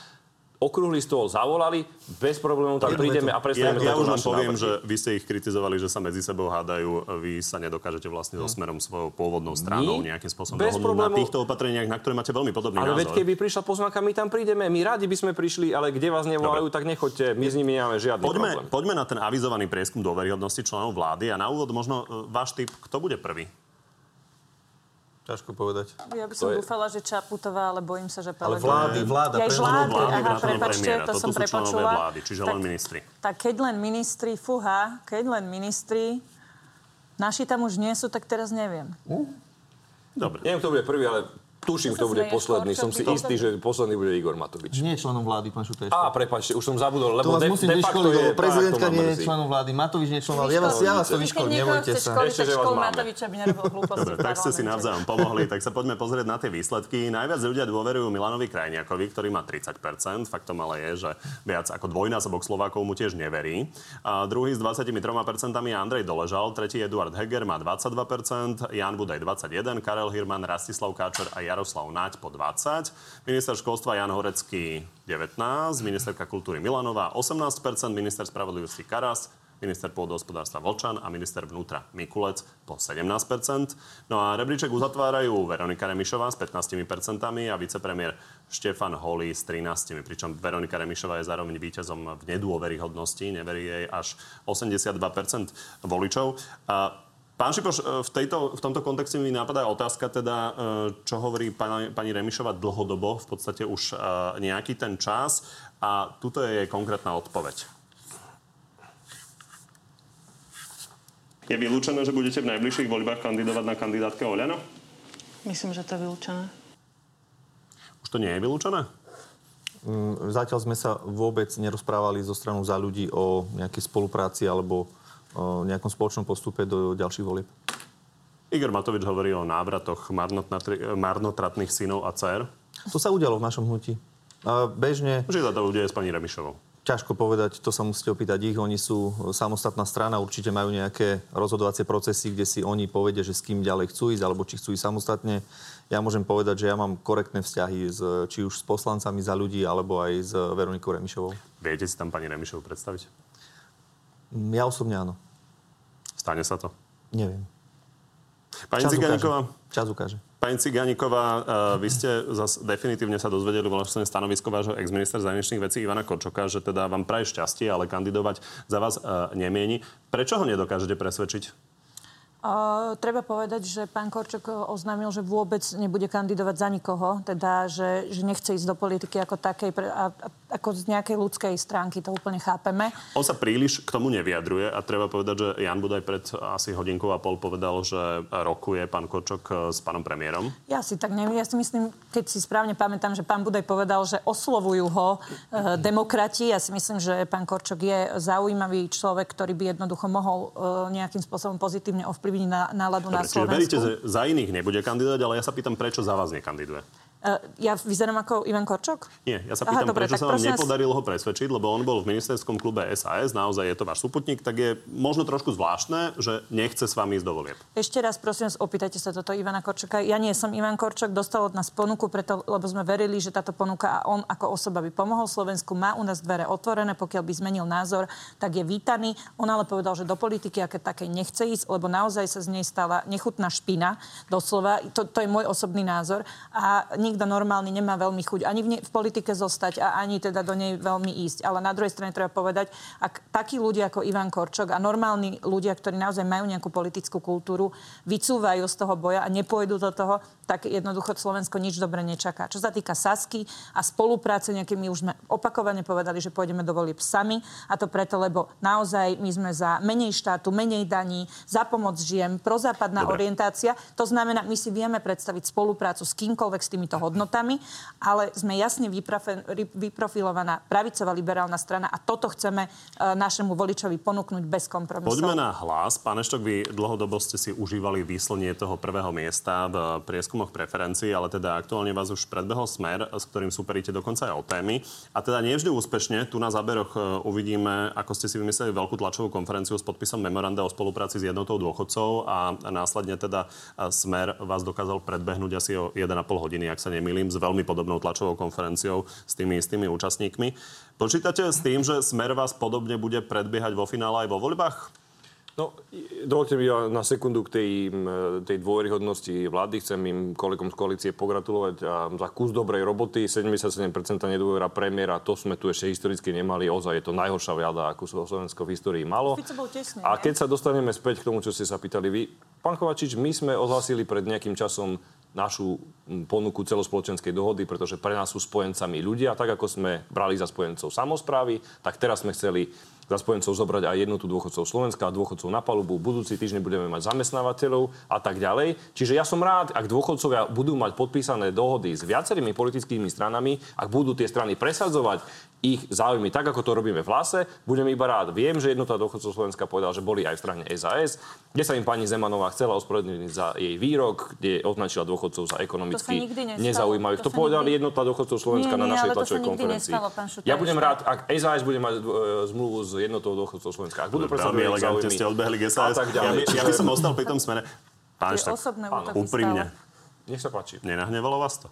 okrúhly stôl zavolali, bez problémov tam prídeme a Ja, predstavíme ja tieto už len poviem, návrhy. že vy ste ich kritizovali, že sa medzi sebou hádajú. Vy sa nedokážete vlastne so smerom svojou pôvodnou stranou My? nejakým spôsobom Bez dohodnúť na problémov. týchto opatreniach, na ktoré máte veľmi podobný Ale názor. veď keby prišla pozvánka, my tam prídeme. My rádi by sme prišli, ale kde vás nevolajú, tak nechoďte. My s nimi nemáme žiadny Poďme, problém. poďme na ten avizovaný prieskum dôveryhodnosti členov vlády a na úvod možno e, váš typ, kto bude prvý? Ťažko povedať. Ja by som To je- dúfala, že Čaputová, ale bojím sa, že Ale Pellegrini. vlády, vláda, Ja vlády, Vlády, aha, prepačte, to Toto som prepočula. vlády, čiže len ministri. Tak keď len ministri, fúha, keď len ministri, naši tam už nie sú, tak teraz neviem. Dobre. Neviem, kto bude prvý, ale tuším, kto bude posledný. Som si istý, že posledný bude Igor Matovič. Nie členom vlády, pán Šutaj. Á, prepačte, už som zabudol, To lebo vás de, musím de facto je... prezidentka to nie je členom vlády, Matovič nie je členom vlády. Ja vás, ja vás to vyškolím, nebojte sa. Školy, Ešte, že vás máme. Matoviča by nerobil hlúposti Dobre, tak ste si navzájom pomohli, tak sa poďme pozrieť na tie výsledky. Najviac ľudia dôverujú Milanovi Krajniakovi, ktorý má 30%. Faktom ale je, že viac ako dvojnásobok Slovákov mu tiež neverí. A druhý s 23% je Andrej Doležal, tretí Eduard Heger má 22%, Jan Budaj 21%, Karel Hirman, Rastislav Káčer a Jaroslav Naď po 20%. Minister školstva Jan Horecký 19%, ministerka kultúry Milanová 18%, minister spravodlivosti Karas, minister pôdohospodárstva Volčan a minister vnútra Mikulec po 17%. No a rebríček uzatvárajú Veronika Remišová s 15% a vicepremiér Štefan Holý s 13%, pričom Veronika Remišová je zároveň víťazom v nedôveryhodnosti, neverí jej až 82% voličov. A Pán Šipoš, e, v, tejto, v tomto kontexte mi napadá otázka teda, e, čo hovorí pani, pani Remišova dlhodobo, v podstate už e, nejaký ten čas a tuto je jej konkrétna odpoveď. Je vylúčené, že budete v najbližších voľbách kandidovať na kandidátke Oľano? Myslím, že to je vylúčené. Už to nie je vylúčené? Mm, Zatiaľ sme sa vôbec nerozprávali zo stranu za ľudí o nejakej spolupráci alebo nejakom spoločnom postupe do ďalších volieb. Igor Matovič hovorí o návratoch marnotratných synov a dcer. To sa udialo v našom hnutí. Bežne Že sa to udeje s pani Remišovou. ťažko povedať, to sa musíte opýtať ich. Oni sú samostatná strana, určite majú nejaké rozhodovacie procesy, kde si oni povedia, že s kým ďalej chcú ísť, alebo či chcú ísť samostatne. Ja môžem povedať, že ja mám korektné vzťahy s, či už s poslancami za ľudí, alebo aj s Veronikou Remišovou. Viete si tam pani Remišovu predstaviť? Ja osobne áno. Stane sa to? Neviem. Pani Čas Ciganíková, ukáže. Čas ukáže. Pani Ciganíková, uh, vy ste zas definitívne sa dozvedeli vlastne stanovisko vášho ex-ministra zahraničných vecí Ivana Korčoka, že teda vám praje šťastie, ale kandidovať za vás uh, nemieni. Prečo ho nedokážete presvedčiť? Uh, treba povedať, že pán Korčok oznámil, že vôbec nebude kandidovať za nikoho, teda, že, že nechce ísť do politiky ako takej, pre, a, a, ako z nejakej ľudskej stránky, to úplne chápeme. On sa príliš k tomu nevyjadruje a treba povedať, že Jan Budaj pred asi hodinku a pol povedal, že rokuje pán Korčok eh, s pánom premiérom. Ja si tak neviem, ja si myslím, keď si správne pamätám, že pán Budaj povedal, že oslovujú ho e, demokrati. Ja si myslím, že pán Korčok je zaujímavý človek, ktorý by jednoducho mohol e, nejakým spôsobom pozitívne ovplyvniť na, náladu na Dobre, čiže Slovensku. veríte, že za iných nebude kandidovať, ale ja sa pýtam, prečo za vás nekandiduje? E, ja vyzerám ako Ivan Korčok? Nie, ja sa Aha, pýtam, dobre, prečo sa vám nepodarilo ho presvedčiť, lebo on bol v ministerskom klube SAS, naozaj je to váš súputník, tak je možno trošku zvláštne, že nechce s vami ísť do volieb. Ešte raz prosím vás, opýtajte sa toto Ivana Korčoka. Ja nie som Ivan Korčok, dostal od nás ponuku, preto, lebo sme verili, že táto ponuka a on ako osoba by pomohol Slovensku, má u nás dvere otvorené, pokiaľ by zmenil názor, tak je vítaný. On ale povedal, že do politiky aké také nechce ísť, lebo naozaj sa z nej stala nechutná špina, doslova. To, to je môj osobný názor. A nikto normálny nemá veľmi chuť ani v, ne, v politike zostať a ani teda do nej veľmi ísť. Ale na druhej strane treba povedať, ak takí ľudia ako Ivan Korčok a normálni ľudia, ktorí naozaj majú nejakú politickú kultúru, vycúvajú z toho boja a nepôjdu do toho, tak jednoducho Slovensko nič dobre nečaká. Čo sa týka Sasky a spolupráce, nejaké my už sme opakovane povedali, že pôjdeme do volieb sami a to preto, lebo naozaj my sme za menej štátu, menej daní, za pomoc žiem, prozápadná Dobre. orientácia. To znamená, my si vieme predstaviť spoluprácu s kýmkoľvek s týmito hodnotami, ale sme jasne vyprofilovaná pravicová liberálna strana a toto chceme e, našemu voličovi ponúknuť bez kompromisov. Poďme na hlas. Pán Eštok, vy dlhodobo ste si užívali výslnie toho prvého miesta v prieskumoch preferencií, ale teda aktuálne vás už predbehol smer, s ktorým superíte dokonca aj o témy. A teda nie vždy úspešne. Tu na záberoch e, uvidíme, ako ste si vymysleli veľkú tlačovú konferenciu s podpisom memoranda o spolupráci s jednotou dôchodcov a následne teda e, smer vás dokázal predbehnúť asi o 1,5 hodiny, ak sa nemýlim, s veľmi podobnou tlačovou konferenciou s tými istými účastníkmi. Počítate s tým, že smer vás podobne bude predbiehať vo finále aj vo voľbách? No, dovolte mi ja na sekundu k tej, tej dôveryhodnosti vlády. Chcem im kolegom z koalície pogratulovať a za kus dobrej roboty. 77% nedôvera premiéra, to sme tu ešte historicky nemali. Ozaj je to najhoršia vláda, akú Slovensko v histórii malo. A keď sa dostaneme späť k tomu, čo ste sa pýtali vy, pán Kovačič, my sme ohlásili pred nejakým časom našu ponuku celospoločenskej dohody, pretože pre nás sú spojencami ľudia. Tak ako sme brali za spojencov samozprávy, tak teraz sme chceli za spojencov zobrať aj jednotu dôchodcov Slovenska a dôchodcov na palubu. Budúci týždeň budeme mať zamestnávateľov a tak ďalej. Čiže ja som rád, ak dôchodcovia budú mať podpísané dohody s viacerými politickými stranami, ak budú tie strany presadzovať ich záujmy tak, ako to robíme v hlase, budem iba rád. Viem, že jednota dôchodcov Slovenska povedal, že boli aj v strane SAS, kde sa im pani Zemanová chcela ospravedlniť za jej výrok, kde označila dôchodcov za ekonomicky nezaujímavých. To, To sa povedali nikdy- jednota dôchodcov Slovenska Nie, na nie, našej to sa tlačovej konferencii. nestalo, ja budem rád, ak SAS bude mať e, zmluvu s jednotou dôchodcov Slovenska. Ak budú presadzovať záujmy ste odbehli k a SAS. tak Ja, by, ja by som ostal pri tom smere. Pán útoky úprimne. Nech sa páči. nenahnevalo vás to?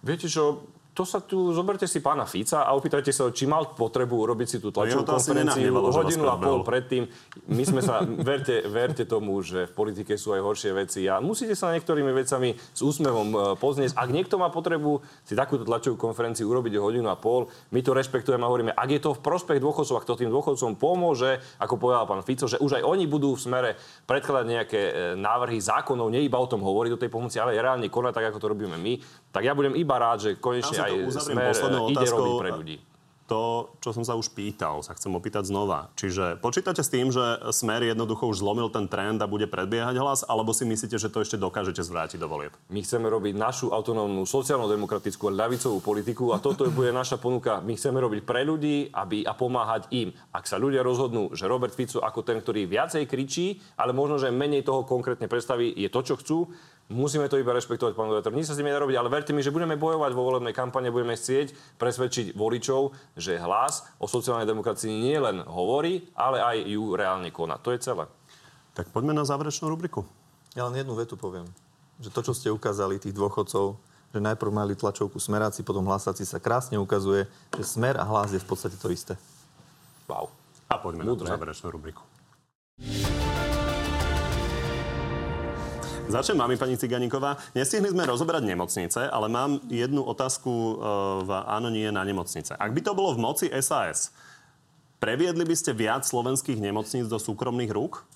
Viete čo, to sa tu, zoberte si pána Fica a opýtajte sa, či mal potrebu urobiť si tú tlačovú konferenciu hodinu a pol predtým. My sme sa, verte, verte tomu, že v politike sú aj horšie veci a musíte sa niektorými vecami s úsmevom e, poznieť. Ak niekto má potrebu si takúto tlačovú konferenciu urobiť hodinu a pol, my to rešpektujeme a hovoríme, ak je to v prospech dôchodcov, ak to tým dôchodcom pomôže, ako povedal pán Fico, že už aj oni budú v smere predkladať nejaké e, návrhy zákonov, nie iba o tom hovoriť o tej pomoci, ale aj reálne konať tak, ako to robíme my, tak ja budem iba rád, že konečne Ja si aj to uzavriem smer poslednou otázkou. pre ľudí. to, čo som sa už pýtal, sa chcem opýtať znova. Čiže počítate s tým, že Smer jednoducho už zlomil ten trend a bude predbiehať hlas, alebo si myslíte, že to ešte dokážete zvrátiť do volieb? My chceme robiť našu autonómnu sociálno-demokratickú a ľavicovú politiku a toto bude naša ponuka. My chceme robiť pre ľudí aby, a pomáhať im. Ak sa ľudia rozhodnú, že Robert Fico ako ten, ktorý viacej kričí, ale možno, že menej toho konkrétne predstaví, je to, čo chcú, Musíme to iba rešpektovať, pán moderátor. Nič sa s tým nedá robiť, ale verte mi, že budeme bojovať vo volebnej kampane, budeme chcieť presvedčiť voličov, že hlas o sociálnej demokracii nie len hovorí, ale aj ju reálne koná. To je celé. Tak poďme na záverečnú rubriku. Ja len jednu vetu poviem. Že to, čo ste ukázali, tých dôchodcov, že najprv mali tlačovku smeráci, potom hlasáci sa krásne ukazuje, že smer a hlas je v podstate to isté. Wow. A poďme Múdre. na tú záverečnú rubriku. Začnem mami, pani Ciganíková. Nestihli sme rozoberať nemocnice, ale mám jednu otázku e, v áno, nie na nemocnice. Ak by to bolo v moci SAS, previedli by ste viac slovenských nemocníc do súkromných rúk?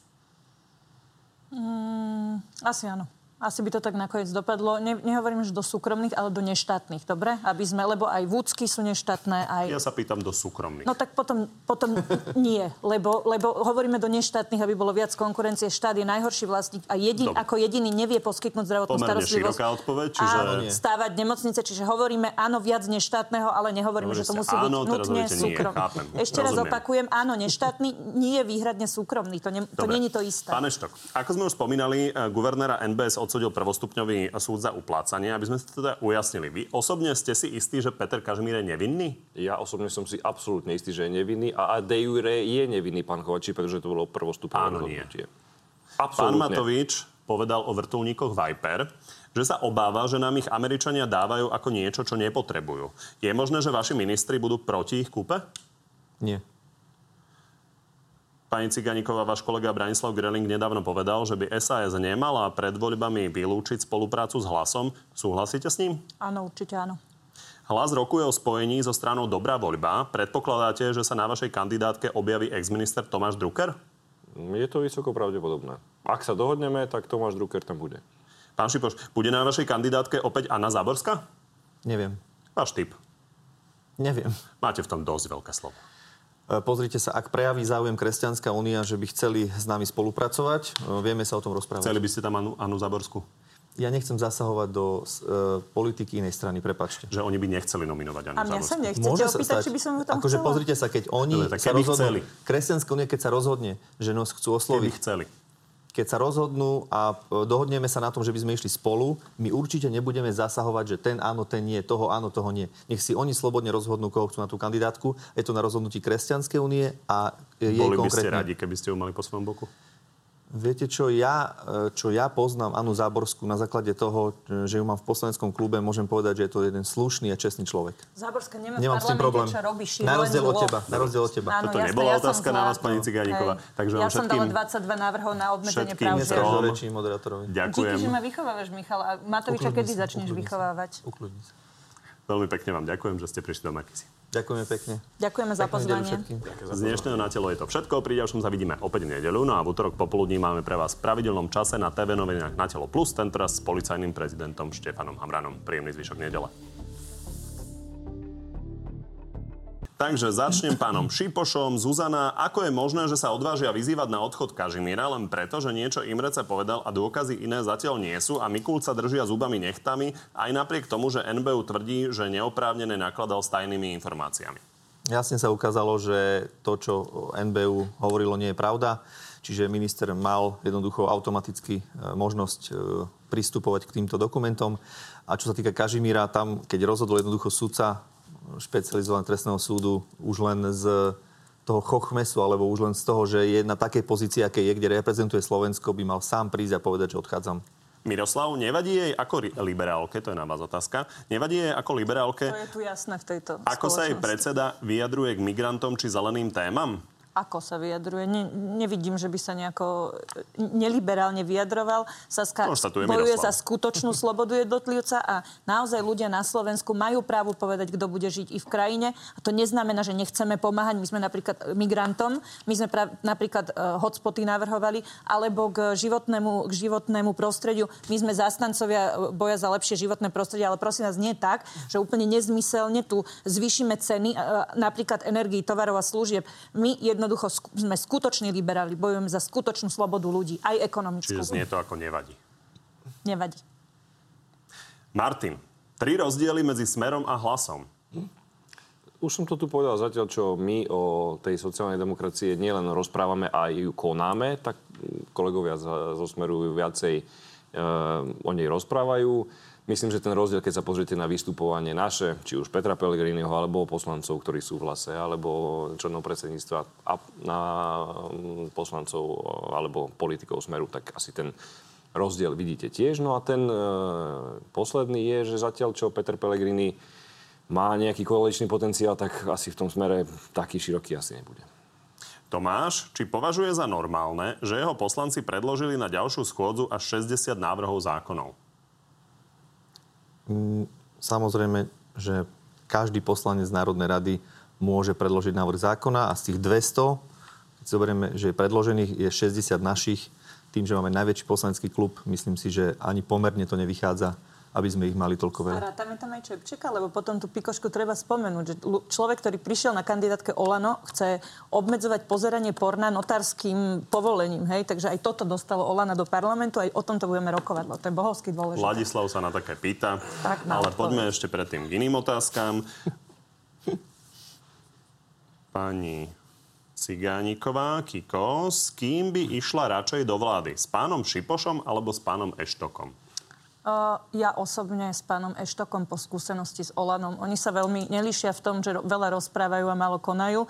Mm, asi áno asi by to tak nakoniec dopadlo. Ne, nehovorím, že do súkromných, ale do neštátnych, dobre? Aby sme, lebo aj vúcky sú neštátne. Aj... Ja sa pýtam do súkromných. No tak potom, potom nie, lebo, lebo hovoríme do neštátnych, aby bolo viac konkurencie. Štát je najhorší vlastník a jedin, ako jediný nevie poskytnúť zdravotnú Pomerne starostlivosť. široká odpoveď, čiže... A stávať nemocnice, čiže hovoríme áno viac neštátneho, ale nehovoríme, Dobre, že to musí áno, byť nutne súkromný. Ešte raz opakujem, áno, neštátny nie je výhradne súkromný. To, ne, to je to isté. Pán Eštok, ako sme už spomínali, eh, guvernéra NBS odsudil prvostupňový súd za uplácanie, aby sme si to teda ujasnili. Vy osobne ste si istí, že Peter Kažimír je nevinný? Ja osobne som si absolútne istý, že je nevinný a de jure je nevinný pán Kovačí, pretože to bolo prvostupné rozhodnutie. Pán Matovič povedal o vrtulníkoch Viper, že sa obáva, že nám ich Američania dávajú ako niečo, čo nepotrebujú. Je možné, že vaši ministri budú proti ich kúpe? Nie. Pani Ciganíková, váš kolega Branislav Greling nedávno povedal, že by SAS nemala pred voľbami vylúčiť spoluprácu s hlasom. Súhlasíte s ním? Áno, určite áno. Hlas rokuje o spojení so stranou Dobrá voľba. Predpokladáte, že sa na vašej kandidátke objaví exminister Tomáš Drucker? Je to vysoko pravdepodobné. Ak sa dohodneme, tak Tomáš Drucker tam bude. Pán Šipoš, bude na vašej kandidátke opäť Anna Záborská? Neviem. Váš typ? Neviem. Máte v tom dosť veľké slovo. E, pozrite sa, ak prejaví záujem Kresťanská únia, že by chceli s nami spolupracovať, e, vieme sa o tom rozprávať. Chceli by ste tam Anu, Anu Zaborskú? Ja nechcem zasahovať do uh, politiky inej strany, prepačte. Že oni by nechceli nominovať Anu A mňa sa nechcete Môže opýtať, stať, či by som ho tam akože chcela? pozrite sa, keď oni Dobre, sa rozhodnú... chceli. Kresťanská únia, keď sa rozhodne, že nás chcú osloviť... Keby chceli keď sa rozhodnú a e, dohodneme sa na tom, že by sme išli spolu, my určite nebudeme zasahovať, že ten áno, ten nie, toho áno, toho nie. Nech si oni slobodne rozhodnú, koho chcú na tú kandidátku. Je to na rozhodnutí Kresťanskej únie a jej Boli by konkrétne... ste radi, keby ste ju mali po svojom boku? Viete, čo ja, e, čo ja poznám Anu Záborskú na základe toho, že ju mám v poslaneckom klube, môžem povedať, že je to jeden slušný a čestný človek. Záborská nemá Nemám v s tým problém. čo robí na rozdiel od teba. Na rozdiel od teba. Áno, Toto jasné, nebola ja otázka na vás, pani Cigániková. Takže ja som dala 22 návrhov na obmedzenie práv žien. rečí moderátorovi. Ďakujem. Díky, že ma vychovávaš, Michal. A Matoviča kedy začneš vychovávať? Ukludni sa. Veľmi pekne vám ďakujem, že ste prišli do Markisy. Ďakujeme pekne. Ďakujeme za pozvanie. Z dnešného na telo je to všetko. Pri ďalšom sa vidíme opäť v nedeľu. No a v útorok popoludní máme pre vás v pravidelnom čase na TV novinách na telo plus, tentoraz s policajným prezidentom Štefanom Hamranom. Príjemný zvyšok nedele. Takže začnem pánom Šipošom. Zuzana, ako je možné, že sa odvážia vyzývať na odchod Kažimíra len preto, že niečo Imrece povedal a dôkazy iné zatiaľ nie sú a Mikulca držia zubami nechtami aj napriek tomu, že NBU tvrdí, že neoprávnene nakladal s tajnými informáciami? Jasne sa ukázalo, že to, čo NBU hovorilo, nie je pravda. Čiže minister mal jednoducho automaticky e, možnosť e, pristupovať k týmto dokumentom. A čo sa týka Kažimíra, tam, keď rozhodol jednoducho sudca špecializovaného trestného súdu už len z toho chochmesu, alebo už len z toho, že je na takej pozícii, aké je, kde reprezentuje Slovensko, by mal sám prísť a povedať, že odchádzam. Miroslav, nevadí jej ako liberálke, to je na vás otázka, nevadí jej ako liberálke... To je tu jasné v tejto Ako sa jej predseda vyjadruje k migrantom či zeleným témam? Ako sa vyjadruje. Ne, nevidím, že by sa nejako e, neliberálne vyjadroval. Saska bojuje za skutočnú slobodu jednotlivca a naozaj ľudia na Slovensku majú právo povedať, kto bude žiť i v krajine. A to neznamená, že nechceme pomáhať. My sme napríklad migrantom, my sme pra, napríklad uh, hotspoty navrhovali, alebo k životnému, k životnému prostrediu. My sme zástancovia e, boja za lepšie životné prostredie, ale prosím vás, nie tak, že úplne nezmyselne tu zvýšime ceny uh, napríklad energii, tovarov a služieb. My jednoducho sme skutoční liberáli, bojujeme za skutočnú slobodu ľudí, aj ekonomickú. Čiže znie to ako nevadí. Nevadí. Martin, tri rozdiely medzi smerom a hlasom. Už som to tu povedal zatiaľ, čo my o tej sociálnej demokracie nielen rozprávame, aj ju konáme, tak kolegovia zo Smeru viacej e, o nej rozprávajú. Myslím, že ten rozdiel, keď sa pozriete na vystupovanie naše, či už Petra Pellegriniho, alebo poslancov, ktorí sú v hlase, alebo členov predsedníctva a na mm, poslancov alebo politikov Smeru, tak asi ten rozdiel vidíte tiež. No a ten e, posledný je, že zatiaľ, čo Peter Pellegrini má nejaký koaličný potenciál, tak asi v tom smere taký široký asi nebude. Tomáš, či považuje za normálne, že jeho poslanci predložili na ďalšiu schôdzu až 60 návrhov zákonov? Mm, samozrejme, že každý poslanec Národnej rady môže predložiť návrh zákona a z tých 200, keď si zoberieme, že je predložených, je 60 našich, tým, že máme najväčší poslanecký klub, myslím si, že ani pomerne to nevychádza aby sme ich mali toľko veľa. A rátame tam aj Čepčeka, lebo potom tú pikošku treba spomenúť, že človek, ktorý prišiel na kandidátke Olano, chce obmedzovať pozeranie porna notárským povolením, hej, takže aj toto dostalo Olana do parlamentu, aj o tomto budeme rokovať, lebo to je bohovský dôležité. Ladislav sa na také pýta, tak, ale poďme ešte predtým k iným otázkam. Pani Cigániková, Kiko, s kým by išla radšej do vlády? S pánom Šipošom alebo s pánom Eštokom? Ja osobne s pánom Eštokom po skúsenosti s Olanom. Oni sa veľmi nelíšia v tom, že veľa rozprávajú a málo konajú.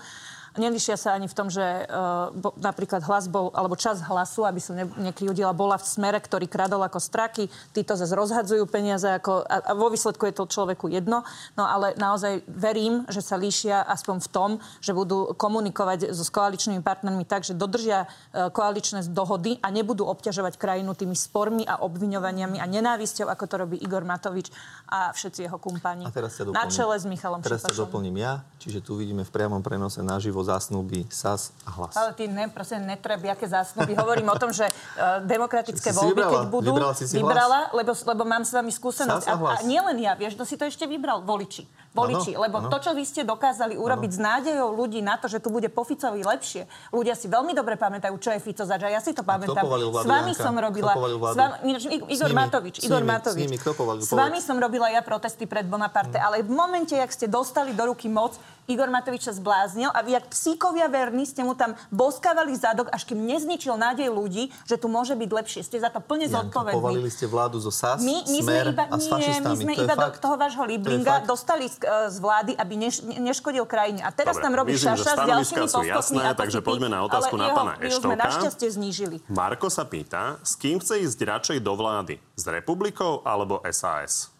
Nelišia sa ani v tom, že uh, bo, napríklad hlas bol, alebo čas hlasu, aby som ne, nekryudila, bola v smere, ktorý kradol ako straky. Títo zase rozhadzujú peniaze ako, a, a vo výsledku je to človeku jedno. No ale naozaj verím, že sa líšia aspoň v tom, že budú komunikovať so koaličnými partnermi tak, že dodržia uh, koaličné dohody a nebudú obťažovať krajinu tými spormi a obviňovaniami a nenávisťou, ako to robí Igor Matovič a všetci jeho kumpáni. A teraz sa doplním, na čele s Michalom Teraz Šipašom. sa doplním ja, čiže tu vidíme v priamom prenose naživo zásnuby SAS a hlas. Ale ty ne, prosím, netreb, aké zásnuby. Hovorím o tom, že uh, demokratické voľby, vybrala? keď budú... Vybrala si si vybrala, lebo, lebo mám s vami skúsenosť. A, a, a nielen ja, vieš, kto si to ešte vybral? Voliči. Voliči. Ano, lebo ano. to, čo vy ste dokázali urobiť ano. s nádejou ľudí na to, že tu bude po Ficovi lepšie. Ľudia si veľmi dobre pamätajú, čo je Fico zač. Ja si to pamätám. S vami som robila... S vami, Igor Matovič. Igor Matovič. S vami som robila ja protesty pred Bonaparte. Ale v momente, jak ste dostali do ruky moc, Igor Matovič sa zbláznil a vy, jak psíkovia verní, ste mu tam boskávali zadok, až kým nezničil nádej ľudí, že tu môže byť lepšie. Ste za to plne zodpovední. Povalili ste vládu zo SAS, my, my Smer sme iba, a s fašistami. Nie, my sme to iba do toho vášho Liblinga dostali z, z vlády, aby neš, neškodil krajine. A teraz Dobre, tam robí myslím, šaša s ďalšími postupmi. Jasné, takže poďme na otázku na pána Eštoka. sme našťastie znížili. Marko sa pýta, s kým chce ísť radšej do vlády? S republikou alebo SAS?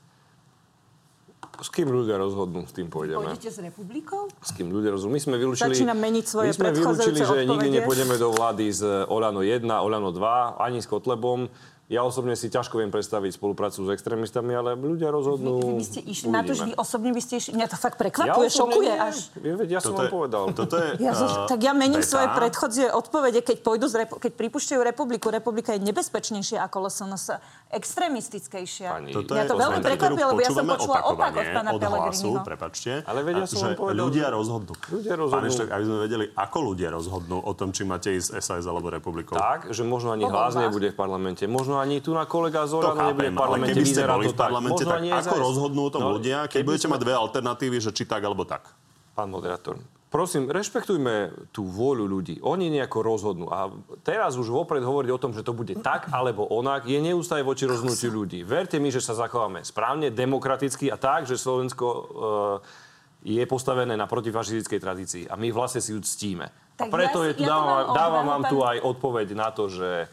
S kým ľudia rozhodnú, s tým pôjdeme. Pôjdete s republikou? S kým ľudia rozhodnú. My sme vylúčili... Meniť svoje My sme vylúčili, že nikdy nepôjdeme do vlády z Olano 1, Olano 2, ani s Kotlebom. Ja osobne si ťažko viem predstaviť spoluprácu s extrémistami, ale ľudia rozhodnú... Vy, vy by ste išli, na to, že vy osobne by ste išli... Mňa to fakt prekvapuje, ja šokuje nie. až. Ja, ja som vám povedal. Toto je, ja, uh, tak ja mením beta. svoje predchodzie odpovede, keď pôjdu z repu- keď pripúšťajú republiku. Republika je nebezpečnejšia ako LSNS, extrémistickejšia. Pani, toto ja to veľmi prekvapuje, lebo ja som počula opak od pána od hlasu, prepačte. Ale vedia som že povedal, ľudia rozhodnú. Ľudia rozhodnú. Pán Eštok, aby sme vedeli, ako ľudia rozhodnú o tom, či máte ísť SAS alebo republikou. Tak, že možno ani hlas nebude v parlamente. Možno ani tu na kolega kolega Zorano nebude v parlamente, keby ste boli v parlamente, tak ako rozhodnú o tom no, ľudia, keď budete mať dve alternatívy, že či tak alebo tak? Pán moderátor, prosím, rešpektujme tú vôľu ľudí. Oni nejako rozhodnú. A teraz už vopred hovoriť o tom, že to bude tak alebo onak, je neustále voči rozhodnutiu ľudí. Verte mi, že sa zachováme správne, demokraticky a tak, že Slovensko uh, je postavené na protifašistickej tradícii. A my vlastne si ju ctíme. Tak a preto ja, je tu, ja dávam, dávam vám tu aj odpoveď na to, že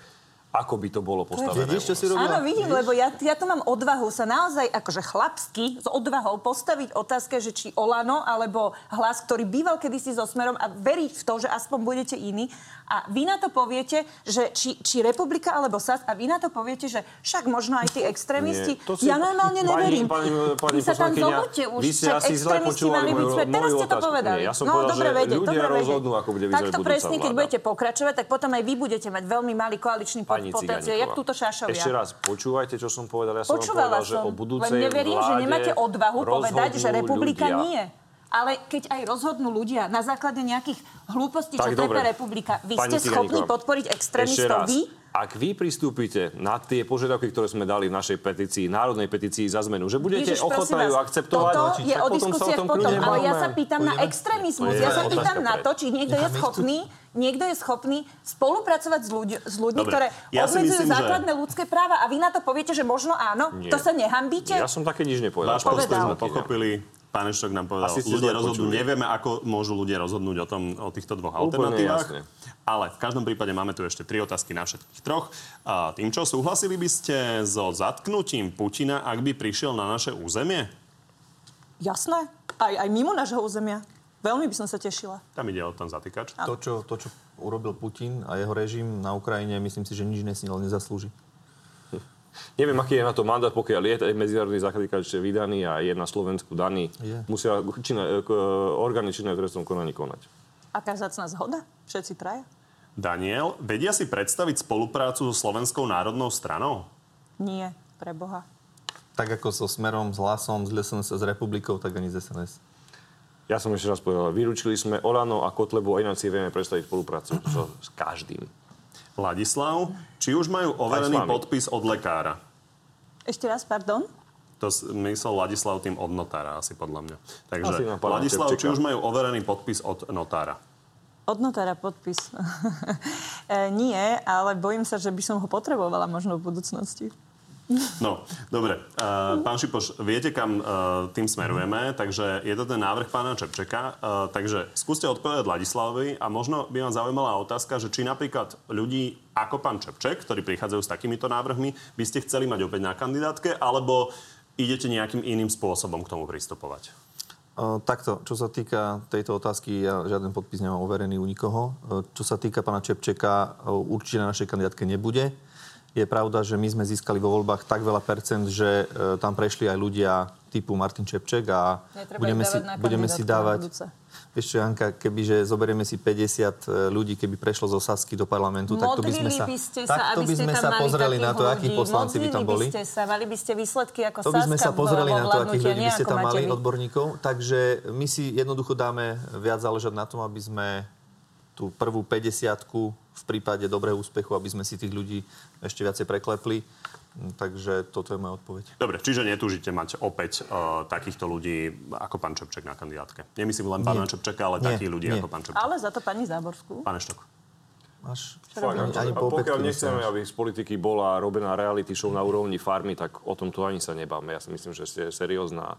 ako by to bolo postavené. Vidíš, čo si robila? Áno, vidím, lebo ja, ja tu mám odvahu sa naozaj akože chlapsky s odvahou postaviť otázke, že či Olano alebo hlas, ktorý býval kedysi so Smerom a veriť v to, že aspoň budete iní. A vy na to poviete, že či, či Republika alebo SAS a vy na to poviete, že však možno aj tí extrémisti. Nie, si- Ja normálne Pani- neverím. pani- pani vy sa tam zobuďte už. vy ste asi zle počúvali moju- svet. Teraz moju ste to povedali. Nie, ja som no, povedal, dobre že vedieť, ľudia dobre rozhodnú, ako bude vyzerať Takto presne, keď vláda. budete pokračovať, tak potom aj vy budete mať veľmi malý koaličný Pani potenciál. Jak túto šašovia. Ešte raz, počúvajte, čo som povedal. Ja som Počúvala povedal, že som, o budúcej neverím, že nemáte odvahu povedať, že republika nie. Ale keď aj rozhodnú ľudia na základe nejakých hlúpostí, čo Tak trepe dobre. republika, vy Pani ste schopní podporiť extrémistov vy? ak vy pristúpite na tie požiadavky, ktoré sme dali v našej petícii, národnej petícii za zmenu, že budete Ježiš, ochotná ju akceptovať, Toto je tak o potom sa o diskusiách tom potom, kľudne ale ja sa pýtam na Pôjdeme? extrémizmus. To je Ja sa pýtam na to, či niekto je schopný, niekto je schopný spolupracovať s, ľuď, s ľuďmi, Dobre, ktoré ja obmedzujú myslím, že- základné ľudské práva a vy na to poviete, že možno áno? Nie. To sa nehambíte? Ja som také nič nepovedal. Váš postoj Povedal. sme pochopili. Pán Eštok nám povedal, Asi ľudia rozhodnú. počuli. Nevieme, ako môžu ľudia rozhodnúť o, tom, o týchto dvoch Úplne alternatívach. jasne. Ale v každom prípade máme tu ešte tri otázky na všetkých troch. A tým, čo súhlasili by ste so zatknutím Putina, ak by prišiel na naše územie? Jasné. Aj, aj mimo nášho územia. Veľmi by som sa tešila. Tam ide o ten zatýkač. To čo, to, čo urobil Putin a jeho režim na Ukrajine, myslím si, že nič nesnil, nezaslúži. Neviem, aký je na to mandát, pokiaľ je aj medzinárodný záchranníkač vydaný a je na Slovensku daný. Je. Musia činné, k- orgány činné v trestnom konaní konať. Aká zácna zhoda? Všetci traja? Daniel, vedia si predstaviť spoluprácu so Slovenskou národnou stranou? Nie, pre Boha. Tak ako so Smerom, s Hlasom, s SNS, s Republikou, tak ani z SNS. Ja som ešte raz povedal, vyrúčili sme Olano a Kotlebu a ináč si vieme predstaviť spoluprácu so, s každým. Vladislav, či už majú overený podpis od lekára? Ešte raz, pardon? To myslel Ladislav tým od notára, asi podľa mňa. Takže Asi Ladislav, či už majú overený podpis od notára? Od notára podpis. e, nie, ale bojím sa, že by som ho potrebovala možno v budúcnosti. No, dobre. Uh, pán Šipoš, viete, kam uh, tým smerujeme, takže je to ten návrh pána Čepčeka. Uh, takže skúste odpovedať Ladislavovi a možno by ma zaujímala otázka, že či napríklad ľudí ako pán Čepček, ktorí prichádzajú s takýmito návrhmi, by ste chceli mať opäť na kandidátke, alebo idete nejakým iným spôsobom k tomu pristupovať? Uh, takto, čo sa týka tejto otázky, ja žiaden podpis nemám overený u nikoho. Čo sa týka pána Čepčeka, určite na našej kandidátke nebude. Je pravda, že my sme získali vo voľbách tak veľa percent, že uh, tam prešli aj ľudia typu Martin Čepček a Netreba budeme si, budeme si dávať... Vieš čo, Janka, kebyže zoberieme si 50 ľudí, keby prešlo zo Sasky do parlamentu, tak to by sme Modlili sa, by ste sa, aby by sme sa pozreli na to, takých akí ľudí. poslanci by tam Modlili boli. by ste sa, mali by ste výsledky ako To by sme sa pozreli na to, akých ľudí by ste tam mali, vy. odborníkov. Takže my si jednoducho dáme viac záležať na tom, aby sme tú prvú 50 v prípade dobrého úspechu, aby sme si tých ľudí ešte viacej preklepli. Mm, Takže toto je moja odpoveď. Dobre, čiže netúžite mať opäť uh, takýchto ľudí ako pán Čepček na kandidátke. Nemyslím len pána. Čepčeka, ale Nie, takých ľudí nie. ako pán Čepček. Ale za to pani Záborskú. Pán Eštok. Máš? Fakt, Ani, po pokiaľ nechceme, aby z politiky bola robená reality show na úrovni farmy, tak o tom tu ani sa nebáme. Ja si myslím, že ste seriózna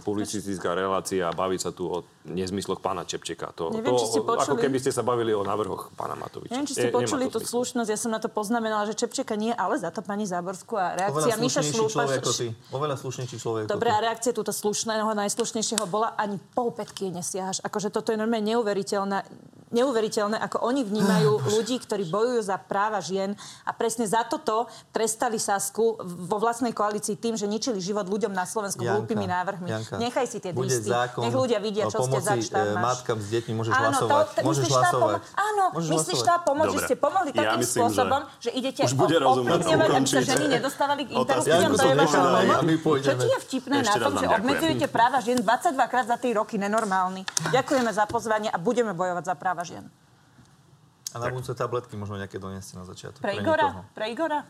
publicistická relácia a baviť sa tu o nezmysloch pána Čepčeka. To, Neviem, to, či ste Ako počuli- keby ste sa bavili o návrhoch pána Matoviča. Neviem, či ste počuli tú slušnosť, ja som na to poznamenala, že Čepčeka nie, ale za to pani Záborskú a reakcia Miša Šlúpa. človek ako. Oveľa slušnejší človek ako Dobre, ty. a reakcia túto slušného, najslušnejšieho bola ani pol pätky jej nesiahaš. Akože toto je normálne neuveriteľné, neuveriteľné, ako oni vnímajú ľudí, ktorí bojujú za práva žien a presne za toto trestali Sasku vo vlastnej koalícii tým, že ničili život ľuďom na Slovensku Janka, hlúpými návrhmi. Janka, Nechaj si tie zákon Nech ľudia vidia, čo ste pomoci, zač tam e, máš. matkám s deťmi, môžeš Áno, hlasovať. To, Môžeš hlasovať. pomo- áno, Môžeš myslíš hlasovať. tá pomoc, že ste pomohli Ja takým myslím, že spôsobom, že, idete už bude aby sa ženy nedostávali k interrupciám. To je vaša Čo ti je vtipné na tom, že obmedzujete práva žien 22 krát za 3 roky? Nenormálny. Ďakujeme za pozvanie a budeme bojovať za práva žien. A na budúce tabletky možno nejaké donieste na začiatok. Pre nikoho. Igora? Pre Igora?